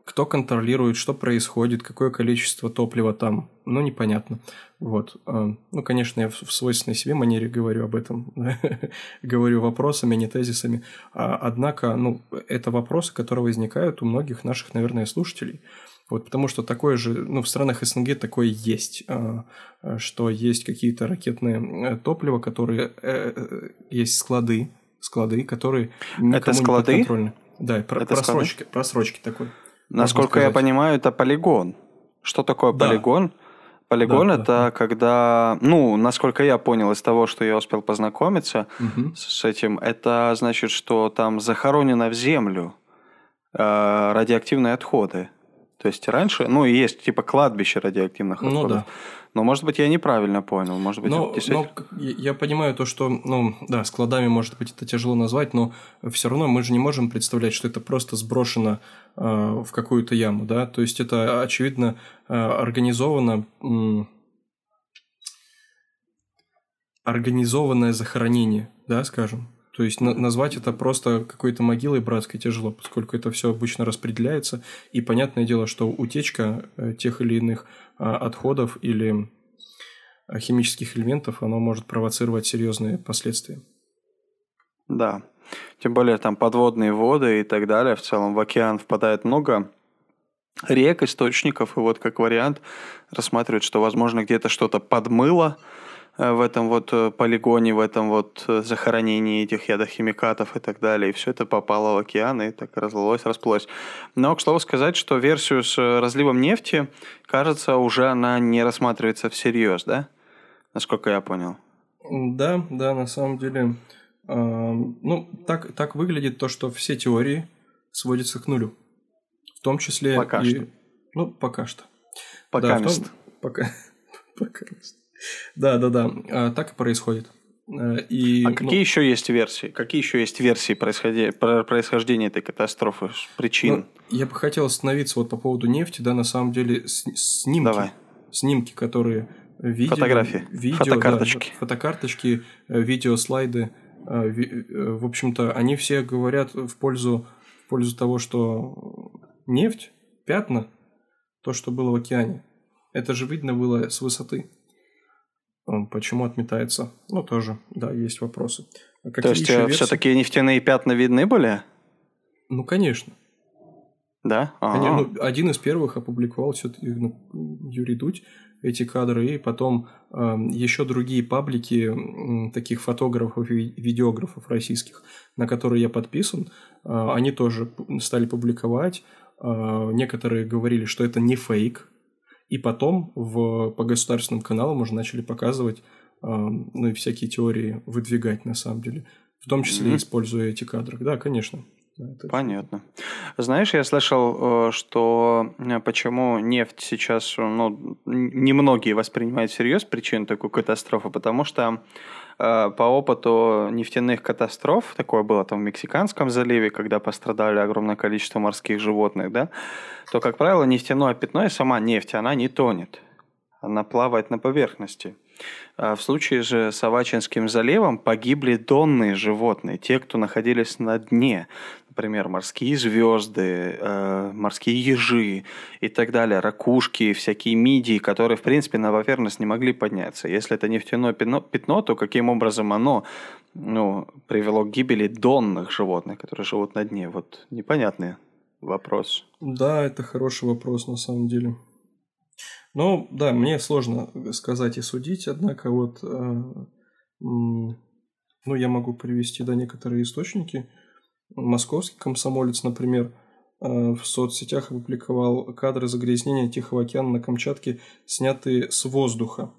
Speaker 1: Э, кто контролирует, что происходит, какое количество топлива там, ну, непонятно. Вот. А, ну, конечно, я в свойственной себе манере говорю об этом, *laughs* говорю вопросами, не тезисами. А, однако, ну, это вопросы, которые возникают у многих наших, наверное, слушателей. Вот потому что такое же, ну, в странах СНГ такое есть, а, что есть какие-то ракетные э, топлива, которые э, э, есть склады, склады, которые
Speaker 2: никому это склады? не подконтрольны.
Speaker 1: Да, это просрочки, склады? просрочки такой.
Speaker 2: Насколько я понимаю, это полигон. Что такое да. полигон? Полигон да, это да. когда, ну, насколько я понял из того, что я успел познакомиться угу. с этим, это значит, что там захоронено в землю э, радиоактивные отходы. То есть раньше, ну, и есть типа кладбище радиоактивных
Speaker 1: Ну
Speaker 2: отходов.
Speaker 1: да.
Speaker 2: Но, может быть, я неправильно понял. Может быть,
Speaker 1: Но,
Speaker 2: вот действительно-
Speaker 1: но я понимаю то, что, ну, да, складами, может быть, это тяжело назвать, но все равно мы же не можем представлять, что это просто сброшено э, в какую-то яму, да, то есть это, очевидно, э, организовано, м, организованное захоронение, да, скажем. То есть на- назвать это просто какой-то могилой братской тяжело, поскольку это все обычно распределяется, и понятное дело, что утечка э, тех или иных а, отходов или а, химических элементов, оно может провоцировать серьезные последствия.
Speaker 2: Да. Тем более там подводные воды и так далее. В целом в океан впадает много рек, источников. И вот как вариант рассматривают, что, возможно, где-то что-то подмыло в этом вот э, полигоне, в этом вот э, захоронении этих ядохимикатов и так далее. И все это попало в океан и так разлилось, расплылось. Но, к слову сказать, что версию с э, разливом нефти, кажется, уже она не рассматривается всерьез, да? Насколько я понял.
Speaker 1: Да, да, на самом деле, а, ну, так, так выглядит то, что все теории сводятся к нулю. В том числе
Speaker 2: Пока
Speaker 1: и...
Speaker 2: что.
Speaker 1: Ну, пока что.
Speaker 2: Пока
Speaker 1: Да, том-. Пока, *laughs* пока мест. Да, да, да, так и происходит. А, И,
Speaker 2: А
Speaker 1: ну,
Speaker 2: какие еще есть версии? Какие еще есть версии происходи- про- происхождения этой катастрофы, причин?
Speaker 1: Ну, я бы хотел остановиться вот по поводу нефти, да, на самом деле с- снимки,
Speaker 2: Давай.
Speaker 1: снимки, которые видео,
Speaker 2: Фотографии,
Speaker 1: видео,
Speaker 2: фотокарточки.
Speaker 1: да, фотокарточки, э, видеослайды, э, ви- э, в общем-то, они все говорят в пользу, в пользу того, что нефть, пятна, то, что было в океане, это же видно было с высоты. М, Почему отметается? Ну, тоже, да, есть вопросы. А
Speaker 2: То
Speaker 1: какие
Speaker 2: есть
Speaker 1: еще версии?
Speaker 2: все-таки нефтяные пятна видны были?
Speaker 1: Ну, конечно.
Speaker 2: Да?
Speaker 1: Они- ну, один из первых опубликовал все-таки Юрий Дудь эти кадры, и потом еще другие паблики м, таких фотографов и ви- видеографов российских, на которые я подписан, а, они тоже стали публиковать. А, Некоторые говорили, что это не фейк, и потом в, по государственным каналам уже начали показывать, а, ну и всякие теории выдвигать на самом деле, в том числе
Speaker 2: Мгм.
Speaker 1: используя эти кадры. Да, конечно. Это-
Speaker 2: Понятно. Знаешь, я слышал, э, что э, почему нефть сейчас, э, ну, немногие воспринимают всерьез причину такой катастрофы, потому что по опыту нефтяных катастроф, такое было там в Мексиканском заливе, когда пострадали огромное количество морских животных, да, то, как правило, нефтяное пятно и сама нефть, она не тонет. Она плавает на поверхности. А В случае же с Авачинским заливом погибли донные животные, те, кто находились на дне. Например, морские звезды, э, морские ежи и так далее, ракушки, всякие мидии, которые, в принципе, на поверхность не могли подняться. Если это нефтяное пятно, пятно, то каким образом оно ну, привело к гибели донных животных, которые живут на дне? Вот непонятный вопрос.
Speaker 1: Да, это хороший вопрос на самом деле. Ну, да, мне сложно сказать и судить, однако вот, э, ну, я могу привести, да, некоторые источники. Московский комсомолец, например, э, в соцсетях опубликовал кадры загрязнения Тихого океана на Камчатке, снятые с воздуха.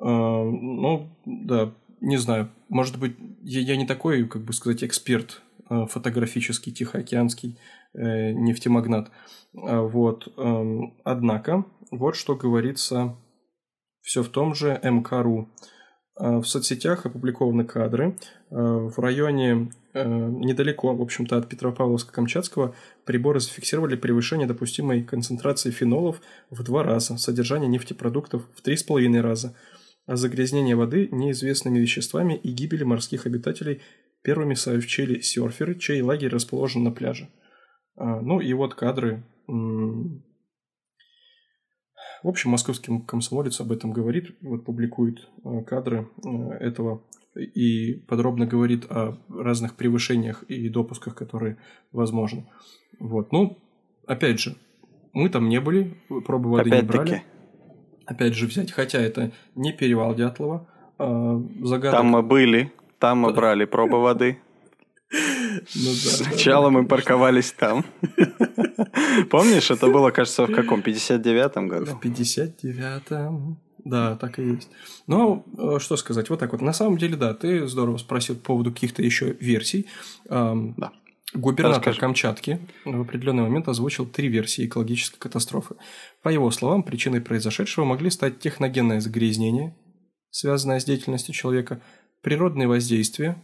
Speaker 1: Э, Ну, да, не знаю, может быть, я, я не такой, как бы сказать, эксперт э, фотографический, тихоокеанский, нефтемагнат. А, Вот. эм, Однако, вот что говорится все в том же МКРУ. В соцсетях опубликованы кадры. В районе недалеко, в общем-то, от Петропавловска-Камчатского приборы зафиксировали превышение допустимой концентрации фенолов в два раза, содержание нефтепродуктов в три с половиной раза, а загрязнение воды неизвестными веществами и гибели морских обитателей первыми сообщили серферы, чей лагерь расположен на пляже. А, Ну и вот кадры. В общем, московский комсомолец об этом говорит, вот публикует э, кадры э, этого и подробно говорит о разных превышениях и допусках, которые возможны. Вот. Ну, опять же, мы там не были, пробы воды не брали. Опять же взять, хотя это не перевал Дятлова, а загадок...
Speaker 2: там мы были, там мы брали пробы воды. *laughs*
Speaker 1: Ну да, да,
Speaker 2: Сначала мы парковались там. *laughs* Помнишь, это было, кажется, в каком? 59-м году?
Speaker 1: В 59-м. Да, так и есть. Ну, э, что сказать, вот так вот. На самом деле, да, ты здорово спросил по поводу каких-то еще версий.
Speaker 2: Да.
Speaker 1: Губернатор
Speaker 2: Расскажи.
Speaker 1: Камчатки в определенный момент озвучил три версии экологической катастрофы. По его словам, причиной произошедшего могли стать техногенное загрязнение, связанное с деятельностью человека, природные воздействия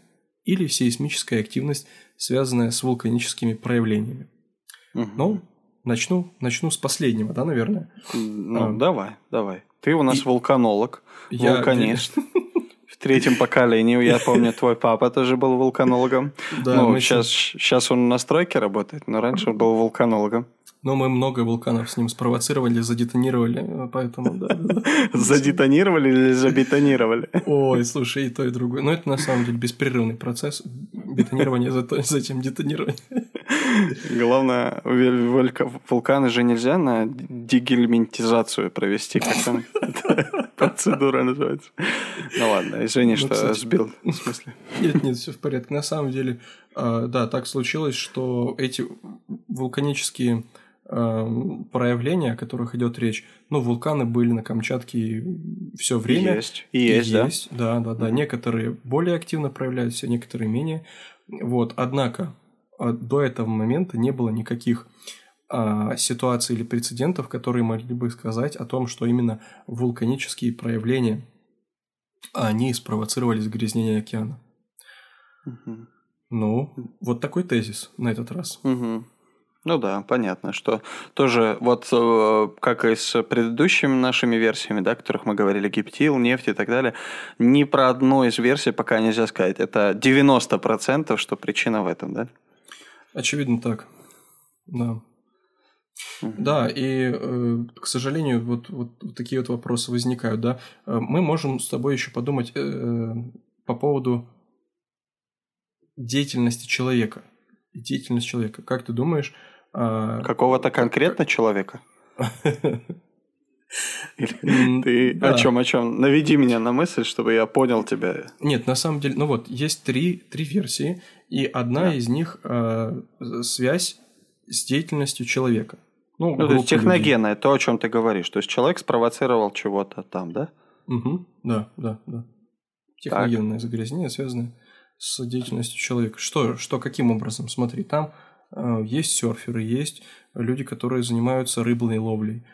Speaker 1: или сейсмическая активность, связанная с вулканическими проявлениями.
Speaker 2: Мгм.
Speaker 1: Ну, начну, начну с последнего, да, наверное?
Speaker 2: Ну,
Speaker 1: а.
Speaker 2: давай, давай. Ты у нас
Speaker 1: И-
Speaker 2: вулканолог,
Speaker 1: Я-
Speaker 2: вулканист. *laughs* В третьем поколении, я помню, твой папа тоже был вулканологом.
Speaker 1: Да,
Speaker 2: ну, сейчас, сейчас он на стройке работает, но раньше он был вулканологом.
Speaker 1: Но мы много вулканов с ним спровоцировали, задетонировали, поэтому да. *laughs*
Speaker 2: Задетонировали или забетонировали?
Speaker 1: Ой, слушай, и то, и другое. Но это на самом деле беспрерывный процесс. Бетонирование, зато- *laughs* затем детонирование.
Speaker 2: Главное, вулканы же нельзя на дегельминтизацию провести, как там процедура называется. Ну ладно, извини,
Speaker 1: Ну,
Speaker 2: что сбил, в смысле.
Speaker 1: Нет, нет, все в порядке. На самом деле, а, да, так случилось, что эти вулканические проявления, о которых идет речь, ну, вулканы были на Камчатке все время.
Speaker 2: Есть, и есть, да.
Speaker 1: Есть, да, да, да.
Speaker 2: Мгм.
Speaker 1: Некоторые более активно проявляются, некоторые менее. Вот, однако а, до этого момента не было никаких а, ситуаций или прецедентов, которые могли бы сказать о том, что именно вулканические проявления они спровоцировали загрязнение океана.
Speaker 2: Мгм.
Speaker 1: Ну, вот такой тезис на этот раз.
Speaker 2: Мгм. Ну да, понятно, что тоже вот э, как и с предыдущими нашими версиями, да, о которых мы говорили, гептил, нефть и так далее, ни про одну из версий пока нельзя сказать. Это 90%, что причина в этом, да?
Speaker 1: Очевидно так. Да. Да, и, э, к сожалению, вот, вот такие вот вопросы возникают, да. Э, Мы можем с тобой еще подумать э, по поводу деятельности человека. Деятельность человека. Как ты думаешь... а,
Speaker 2: Какого-то конкретно человека? *laughs* Ты
Speaker 1: да.
Speaker 2: о чем, о чем? Наведи меня на мысль, чтобы я понял тебя.
Speaker 1: Нет, на самом деле, ну вот, есть три, три версии, и одна
Speaker 2: Да.
Speaker 1: из них э, связь с деятельностью человека. Ну,
Speaker 2: Ну, то есть
Speaker 1: группы людей.
Speaker 2: техногенное, то, о чем ты говоришь. То есть человек спровоцировал чего-то там, да?
Speaker 1: Мгм. Да, да, да. Техногенное загрязнение, связанное с деятельностью человека. Что, что каким образом? Смотри, там есть серферы, есть люди, которые занимаются рыбной ловлей.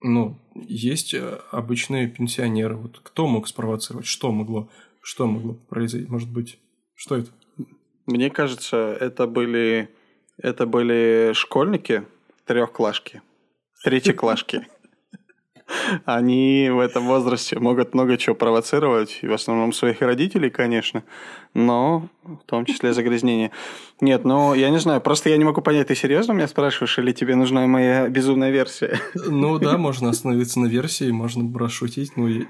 Speaker 1: Ну, есть э, обычные пенсионеры. Вот кто мог спровоцировать? Что могло? Что могло произойти? Может быть, что это?
Speaker 2: Мне кажется, это были, это были школьники трехклашки, *laughs* третьеклашки. Они в этом возрасте могут много чего провоцировать, в основном своих родителей, конечно, но в том числе загрязнение. Нет, ну, я не знаю, просто я не могу понять, ты серьезно меня спрашиваешь, или тебе нужна моя безумная версия?
Speaker 1: Ну да, можно остановиться на версии, можно расшутить. Ну, и-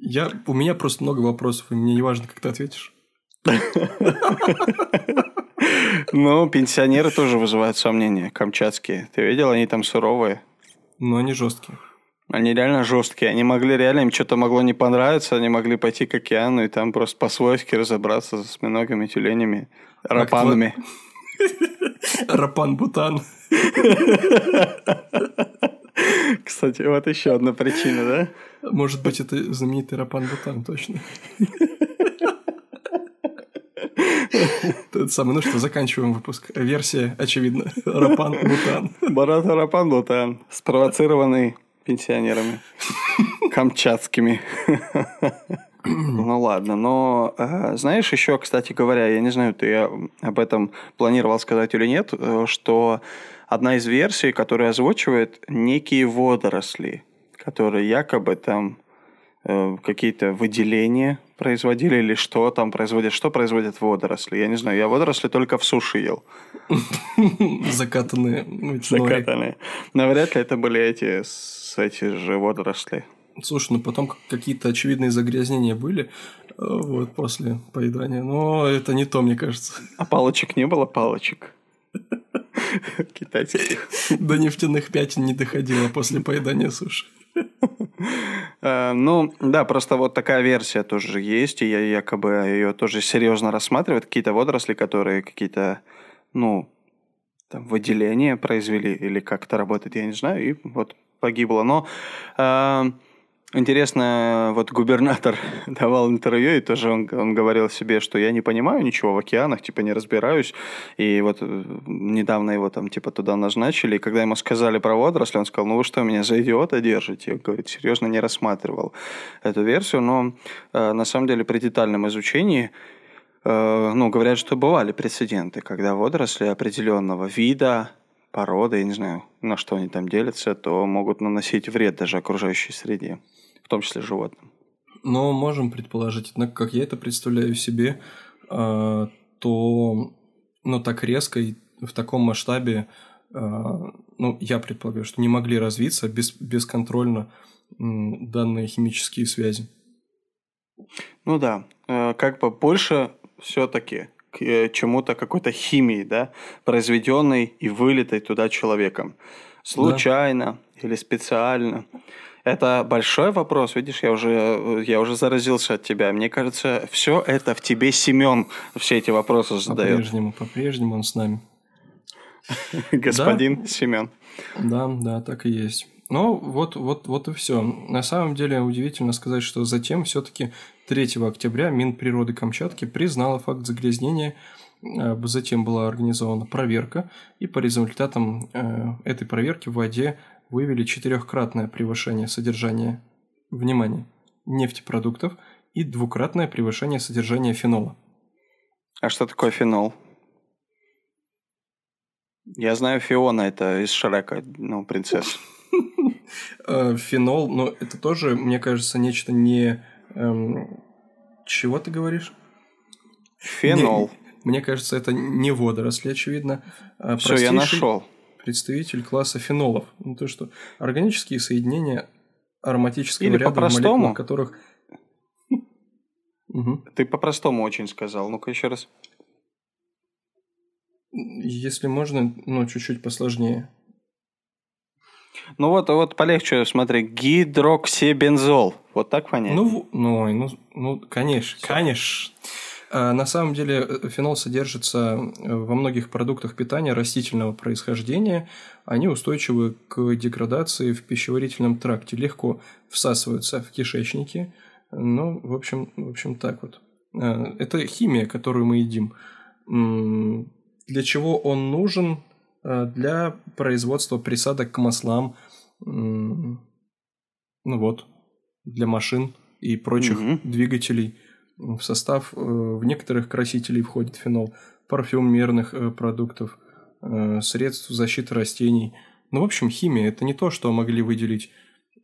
Speaker 1: я, у меня просто много вопросов, и мне не важно, как ты ответишь.
Speaker 2: Ну, пенсионеры тоже вызывают сомнения, камчатские. Ты видел, они там суровые.
Speaker 1: Но они жесткие.
Speaker 2: Они реально жесткие. Они могли реально, им что-то могло не понравиться, они могли пойти к океану и там просто по-свойски разобраться с осьминогами, тюленями, рапанами.
Speaker 1: Рапан Бутан.
Speaker 2: Кстати, вот еще одна причина, да?
Speaker 1: Может быть, это знаменитый Рапан Бутан, точно. Это самое, ну что, заканчиваем выпуск. Версия, очевидно, Рапан Бутан.
Speaker 2: Барата Рапан Бутан, спровоцированный пенсионерами камчатскими. Ну ладно, но э, знаешь еще, кстати говоря, я не знаю, ты э, об этом планировал сказать или нет, э, что одна из версий, которая озвучивает некие водоросли, которые якобы там какие-то выделения производили или что там производят, что производят водоросли. Я не знаю, я водоросли только в суши ел. *laughs*
Speaker 1: Закатанные. ну.
Speaker 2: Закатанные. Но вряд ли это были эти, с- эти же водоросли.
Speaker 1: Слушай, ну потом какие-то очевидные загрязнения были э, вот, после поедания. Но это не то, мне кажется.
Speaker 2: А палочек не было палочек? *laughs* Китайских.
Speaker 1: До нефтяных пятен не доходило после поедания суши.
Speaker 2: Э, Ну, да, просто вот такая версия тоже есть, и я якобы ее тоже серьезно рассматривают. Какие-то водоросли, которые какие-то, ну, там, выделения произвели, или как это работает, я не знаю, и вот погибло. Но э, Интересно, вот губернатор *laughs* давал интервью, и тоже он, он говорил себе, что я не понимаю ничего в океанах, типа не разбираюсь. И вот э, недавно его там типа туда назначили, и когда ему сказали про водоросли, он сказал, ну вы что, меня за идиота держите? Я, говорит, серьезно не рассматривал эту версию, но э, на самом деле при детальном изучении э, ну, говорят, что бывали прецеденты, когда водоросли определенного вида, породы, я не знаю, на что они там делятся, то могут наносить вред даже окружающей среде в том числе животным.
Speaker 1: Но можем предположить, однако, как я это представляю себе, а, то ну, так резко и в таком масштабе, а, ну, я предполагаю, что не могли развиться без, бесконтрольно данные химические связи.
Speaker 2: Ну да, э, как бы больше все-таки к э, чему-то какой-то химии, да, произведенной и вылитой туда человеком. Случайно да. или специально. Это большой вопрос, видишь, я уже, я уже заразился от тебя. Мне кажется, все это в тебе Семен все эти вопросы задает.
Speaker 1: По-прежнему, по-прежнему он с нами. *laughs*
Speaker 2: Господин Семен.
Speaker 1: Да, да, так и есть. Ну, вот, вот, вот и все. На самом деле удивительно сказать, что затем все-таки 3 октября Минприроды Камчатки признала факт загрязнения э, Затем была организована проверка, и по результатам э, этой проверки в воде выявили четырехкратное превышение содержания, внимания нефтепродуктов и двукратное превышение содержания фенола.
Speaker 2: А что такое фенол? Я знаю Фиона, это из Шрека, ну, принцесса. *laughs*
Speaker 1: Э, фенол, но это тоже, мне кажется, нечто не... Эм, чего ты говоришь?
Speaker 2: Фенол.
Speaker 1: Мне кажется, это не водоросли, очевидно.
Speaker 2: А Все, я нашел
Speaker 1: представитель класса фенолов. Ну, то, что органические соединения ароматического
Speaker 2: Или
Speaker 1: ряда,
Speaker 2: по-простому.
Speaker 1: которых...
Speaker 2: Ты по-простому очень сказал. Ну-ка еще раз.
Speaker 1: Если можно, ну, чуть-чуть посложнее.
Speaker 2: Ну вот, вот полегче, смотри, гидроксибензол. Вот так понять?
Speaker 1: Ну, ну, ну, ну конечно, конечно. А, на самом деле э, фенол содержится э, во многих продуктах питания растительного происхождения. Они устойчивы к деградации в пищеварительном тракте, легко всасываются в кишечнике. Ну, в общем, в общем так вот. А, это химия, которую мы едим. Для чего он нужен? Для производства присадок к маслам. Ну вот, для машин и прочих угу. двигателей – в состав э, в некоторых красителей входит фенол, парфюмерных э, продуктов, э, средств защиты растений. Ну, в общем, химия – это не то, что могли выделить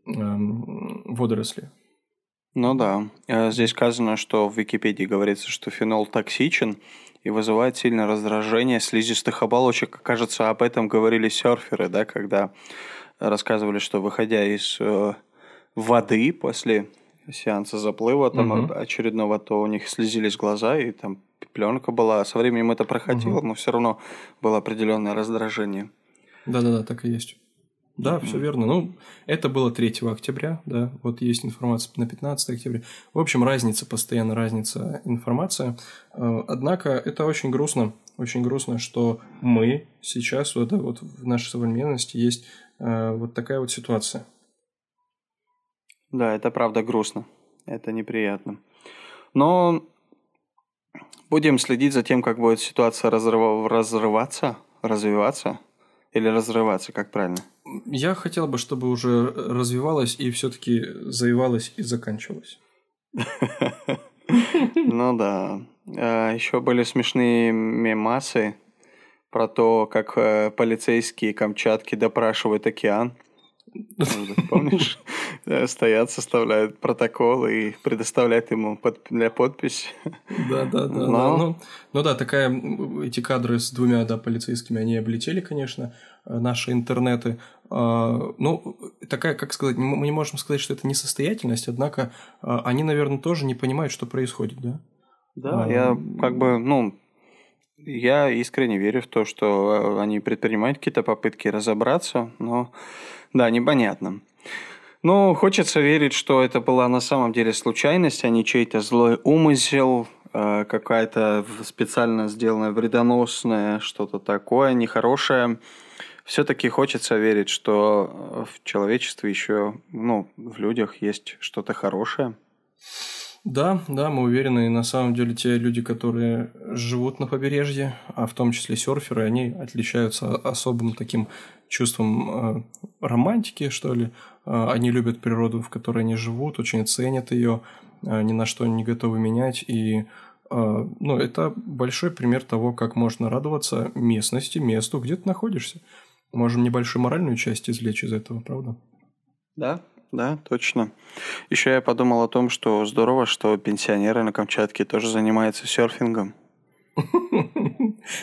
Speaker 1: эм, водоросли.
Speaker 2: Ну да. Здесь сказано, что в Википедии говорится, что фенол токсичен и вызывает сильное раздражение слизистых оболочек. Кажется, об этом говорили серферы, да, когда рассказывали, что выходя из воды после сеанса заплыва там угу. очередного, то у них слезились глаза, и там пленка была. Со временем это проходило, угу. но все равно было определенное раздражение.
Speaker 1: Да-да-да, так и есть. Да, mm все верно. Ну, это было 3 октября, да, вот есть информация на 15 октября. В общем, разница, постоянно разница информация. Э, однако это очень грустно, очень грустно, что мы сейчас, вот, вот в нашей современности есть э, вот такая вот ситуация.
Speaker 2: Да, это правда грустно. Это неприятно. Но будем следить за тем, как будет ситуация разрыв... разрываться, развиваться или разрываться, как правильно?
Speaker 1: Я хотел бы, чтобы уже развивалась и все-таки завивалась и заканчивалась. *laughs*
Speaker 2: Ну да. А, Еще были смешные мемасы про то, как э, полицейские Камчатки допрашивают океан. *laughs* Помнишь? Стоят, составляют протокол и предоставляют ему под, для подписи.
Speaker 1: Да, да, да. Но... да. Ну, ну да, такая, эти кадры с двумя да, полицейскими, они облетели, конечно, э, наши интернеты. А, ну, такая, как сказать, мы не можем сказать, что это несостоятельность, однако они, наверное, тоже не понимают, что происходит, да?
Speaker 2: Да, а, я как бы, ну, я искренне верю в то, что э, они предпринимают какие-то попытки разобраться, но да, непонятно. Ну, хочется верить, что это была на самом деле случайность, а не чей-то злой умысел, э, какая-то специально сделанная вредоносная, что-то такое нехорошее. все-таки хочется верить, что в человечестве еще, ну, в людях есть что-то хорошее.
Speaker 1: Да, да, мы уверены. И на самом деле те люди, которые живут на побережье, а в том числе серферы, они отличаются особым таким чувством э, романтики, что ли. Э, они любят природу, в которой они живут, очень ценят ее, э, ни на что не готовы менять. И ну, это большой пример того, как можно радоваться местности, месту, где ты находишься. Можем небольшую моральную часть извлечь из этого, правда?
Speaker 2: Да, да, точно. Еще я подумал о том, что здорово, что пенсионеры на Камчатке тоже занимаются серфингом. *laughs*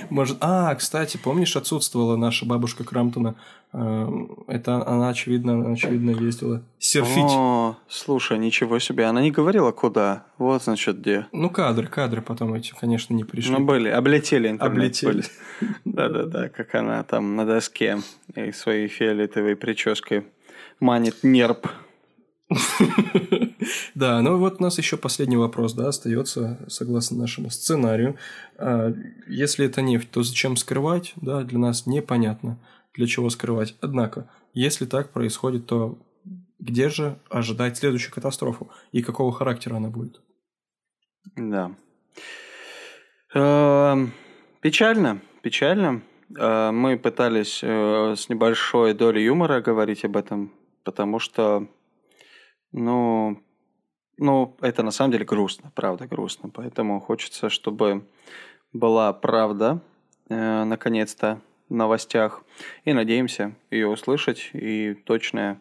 Speaker 1: Может, а, кстати, помнишь, отсутствовала наша бабушка Крамптона? Эм, это она, очевидно, очевидно ездила серфить.
Speaker 2: О, слушай, ничего себе. Она не говорила, куда. Вот, значит, где.
Speaker 1: Ну, кадры, кадры потом эти, конечно, не пришли.
Speaker 2: Ну, были, облетели интернет.
Speaker 1: Облетели.
Speaker 2: Да-да-да, как она там на доске и своей фиолетовой прической манит нерп. *laughs*
Speaker 1: Да, ну вот у нас еще последний вопрос, да, остается, согласно нашему сценарию. А, если это нефть, то зачем скрывать, да, для нас непонятно, для чего скрывать. Однако, если так происходит, то где же ожидать следующую катастрофу и какого характера она будет?
Speaker 2: Да. Эм, печально, печально. Э, мы пытались э, с небольшой долей юмора говорить об этом, потому что ну, ну, это на самом деле грустно, правда грустно. Поэтому хочется, чтобы была правда, э, наконец-то, в новостях. И надеемся ее услышать и точная,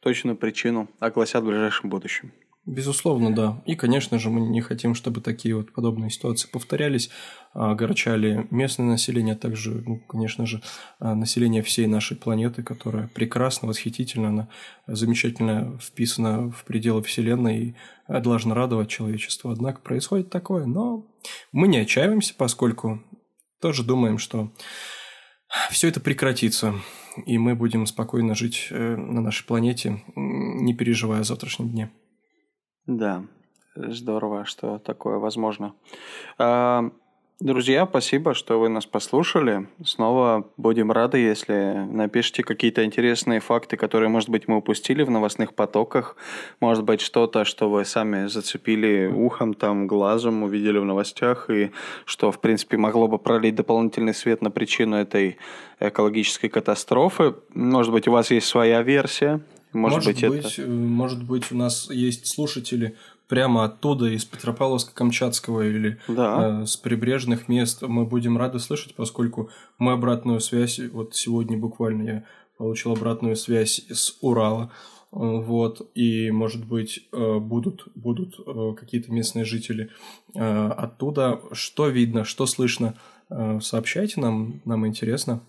Speaker 2: точную причину огласят в ближайшем будущем.
Speaker 1: Безусловно, да. И, конечно же, мы не хотим, чтобы такие вот подобные ситуации повторялись, а, огорчали местное население, а также, ну, конечно же, а, население всей нашей планеты, которая прекрасна, восхитительна, она замечательно вписана в пределы Вселенной и должна радовать человечество. Однако происходит такое, но мы не отчаиваемся, поскольку тоже думаем, что все это прекратится, и мы будем спокойно жить э, на нашей планете, не переживая о завтрашнем дне.
Speaker 2: Да, здорово, что такое возможно. А, друзья, спасибо, что вы нас послушали. Снова будем рады, если напишите какие-то интересные факты, которые, может быть, мы упустили в новостных потоках. Может быть, что-то, что вы сами зацепили ухом, там, глазом, увидели в новостях, и что, в принципе, могло бы пролить дополнительный свет на причину этой экологической катастрофы. Может быть, у вас есть своя версия,
Speaker 1: может, может быть, быть это... может быть, у нас есть слушатели прямо оттуда, из Петропавловска-Камчатского или да. э, с прибрежных мест. Мы будем рады слышать, поскольку мы обратную связь, вот сегодня буквально я получил обратную связь с Урала, вот, и, может быть, э, будут, будут э, какие-то местные жители э, оттуда. Что видно, что слышно, сообщайте нам, нам интересно.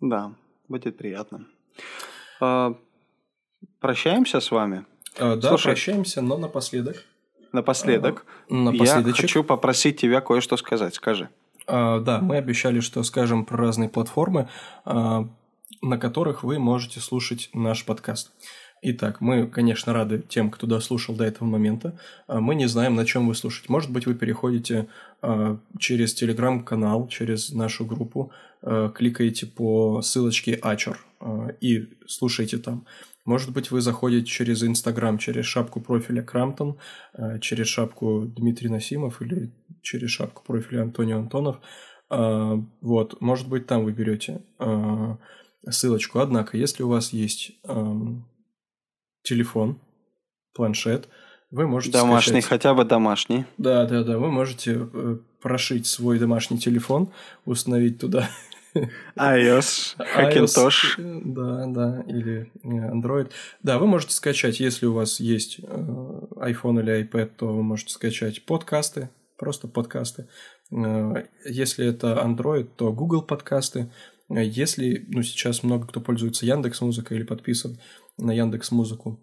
Speaker 2: Да, будет приятно. Прощаемся с вами?
Speaker 1: А, да, Слушай, прощаемся, но напоследок.
Speaker 2: Напоследок. А, я хочу попросить тебя кое-что сказать. Скажи.
Speaker 1: А, да, мы обещали, что скажем про разные платформы, а, на которых вы можете слушать наш подкаст. Итак, мы, конечно, рады тем, кто дослушал до этого момента. А, мы не знаем, на чем вы слушаете. Может быть, вы переходите а, через телеграм-канал, через нашу группу, а, кликаете по ссылочке Ачор и слушаете там. Может быть, вы заходите через Инстаграм, через шапку профиля Крамптон, э, через шапку Дмитрий Насимов или через шапку профиля Антонио Антонов. Э, вот, может быть, там вы берете э, ссылочку. Однако, если у вас есть телефон, планшет, вы можете
Speaker 2: Домашний, скачать... хотя бы домашний.
Speaker 1: Да, да, да. Вы можете прошить свой домашний телефон, установить туда
Speaker 2: iOS, Hackintosh.
Speaker 1: Да, да, или э, Android. Да, вы можете скачать, если у вас есть э, iPhone или iPad, то вы можете скачать подкасты, просто подкасты. Э, если это Android, то Google подкасты. Если, ну, сейчас много кто пользуется Яндекс Музыкой или подписан на Яндекс Музыку,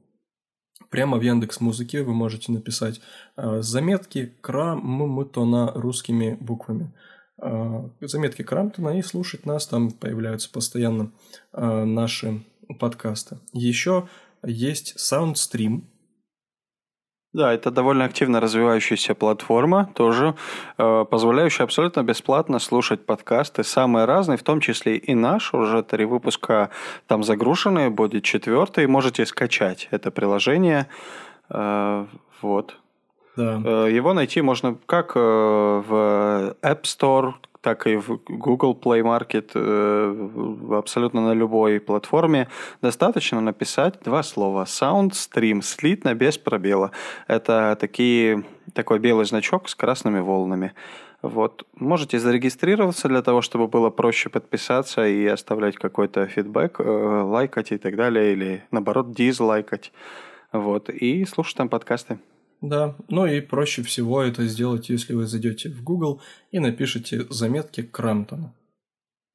Speaker 1: прямо в Яндекс Музыке вы можете написать заметки Крамтона русскими буквами. А, заметки Крамптона и слушать нас. Там появляются постоянно а, наши подкасты. Еще есть SoundStream.
Speaker 2: Да, это довольно активно развивающаяся платформа, тоже э, позволяющая абсолютно бесплатно слушать подкасты, самые разные, в том числе и наш, уже три выпуска там загружены, будет четвертый, можете скачать это приложение, э, вот.
Speaker 1: Да.
Speaker 2: Э, его найти можно как э, в App Store, так и в Google Play Market, э, абсолютно на любой платформе, достаточно написать два слова SoundStream, слитно, без пробела. Это такие, такой белый значок с красными волнами. Вот. Можете зарегистрироваться для того, чтобы было проще подписаться и оставлять какой-то фидбэк, лайкать и так далее, или наоборот дизлайкать. Вот. И слушать там подкасты.
Speaker 1: Да, ну и проще всего это сделать, если вы зайдете в Google и напишите заметки Крамптона.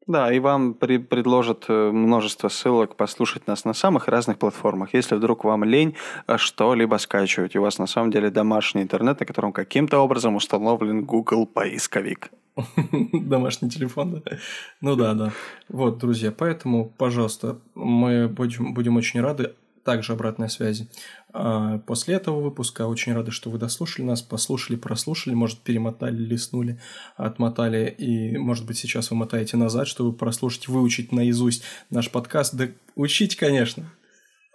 Speaker 2: Да, и вам при- предложат э, множество ссылок послушать нас на самых разных платформах. Если вдруг вам лень э, что-либо скачивать, у вас на самом деле домашний интернет, на котором каким-то образом установлен Google поисковик. *laughs*
Speaker 1: Домашний телефон, да? Ну да, да. Вот, друзья, поэтому, пожалуйста, мы будем, будем очень рады также обратной связи. А после этого выпуска очень рады, что вы дослушали нас, послушали, прослушали, может, перемотали, листнули, отмотали, и, может быть, сейчас вы мотаете назад, чтобы прослушать, выучить наизусть наш подкаст. Да учить, конечно.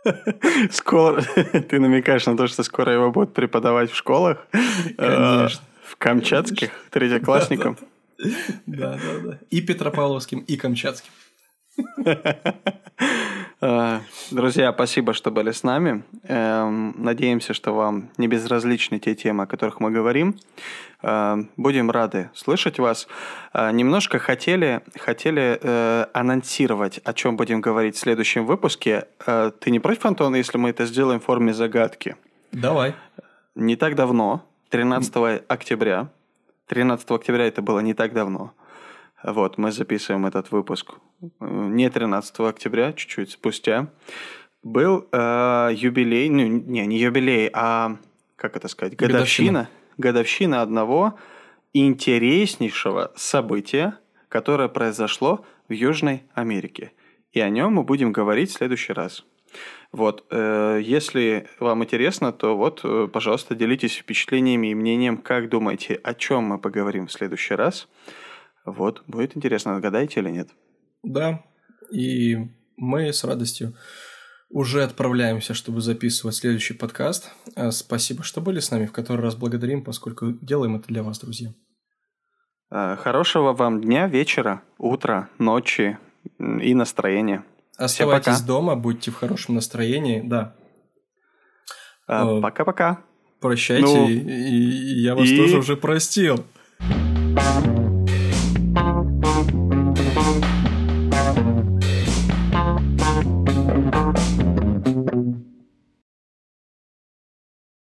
Speaker 1: *laughs*
Speaker 2: Скоро *laughs* ты намекаешь на то, что скоро его будут преподавать в школах? *laughs*
Speaker 1: Конечно.
Speaker 2: Э, В камчатских третьеклассникам?
Speaker 1: Да, да, да. И Петропавловским, и Камчатским.
Speaker 2: Э, Друзья, спасибо, что были с нами. Эм, Надеемся, что вам не безразличны те темы, о которых мы говорим. Э, Будем рады слышать вас. Э, Немножко хотели, хотели анонсировать, о чем будем говорить в следующем выпуске. Ты не против, Антон, если мы это сделаем в форме загадки?
Speaker 1: Давай.
Speaker 2: Не так давно, 13 октября, 13 октября это было не так давно, вот, мы записываем этот выпуск не 13 октября, чуть-чуть спустя, был э, юбилей, ну, не, не юбилей, а, как это сказать, годовщина, годовщина одного интереснейшего события, которое произошло в Южной Америке. И о нем мы будем говорить в следующий раз. Вот, э, если вам интересно, то вот, э, пожалуйста, делитесь впечатлениями и мнением, как думаете, о чем мы поговорим в следующий раз. Вот, будет интересно, отгадаете или нет.
Speaker 1: Да, и мы с радостью уже отправляемся, чтобы записывать следующий подкаст. А, Спасибо, что были с нами, в который раз благодарим, поскольку делаем это для вас, друзья.
Speaker 2: Э, Хорошего вам дня, вечера, утра, ночи и настроения.
Speaker 1: Оставайтесь дома, будьте в хорошем настроении, да. Э,
Speaker 2: Пока-пока.
Speaker 1: Прощайте,
Speaker 2: Ну,
Speaker 1: и, и я вас
Speaker 2: и-
Speaker 1: тоже уже простил.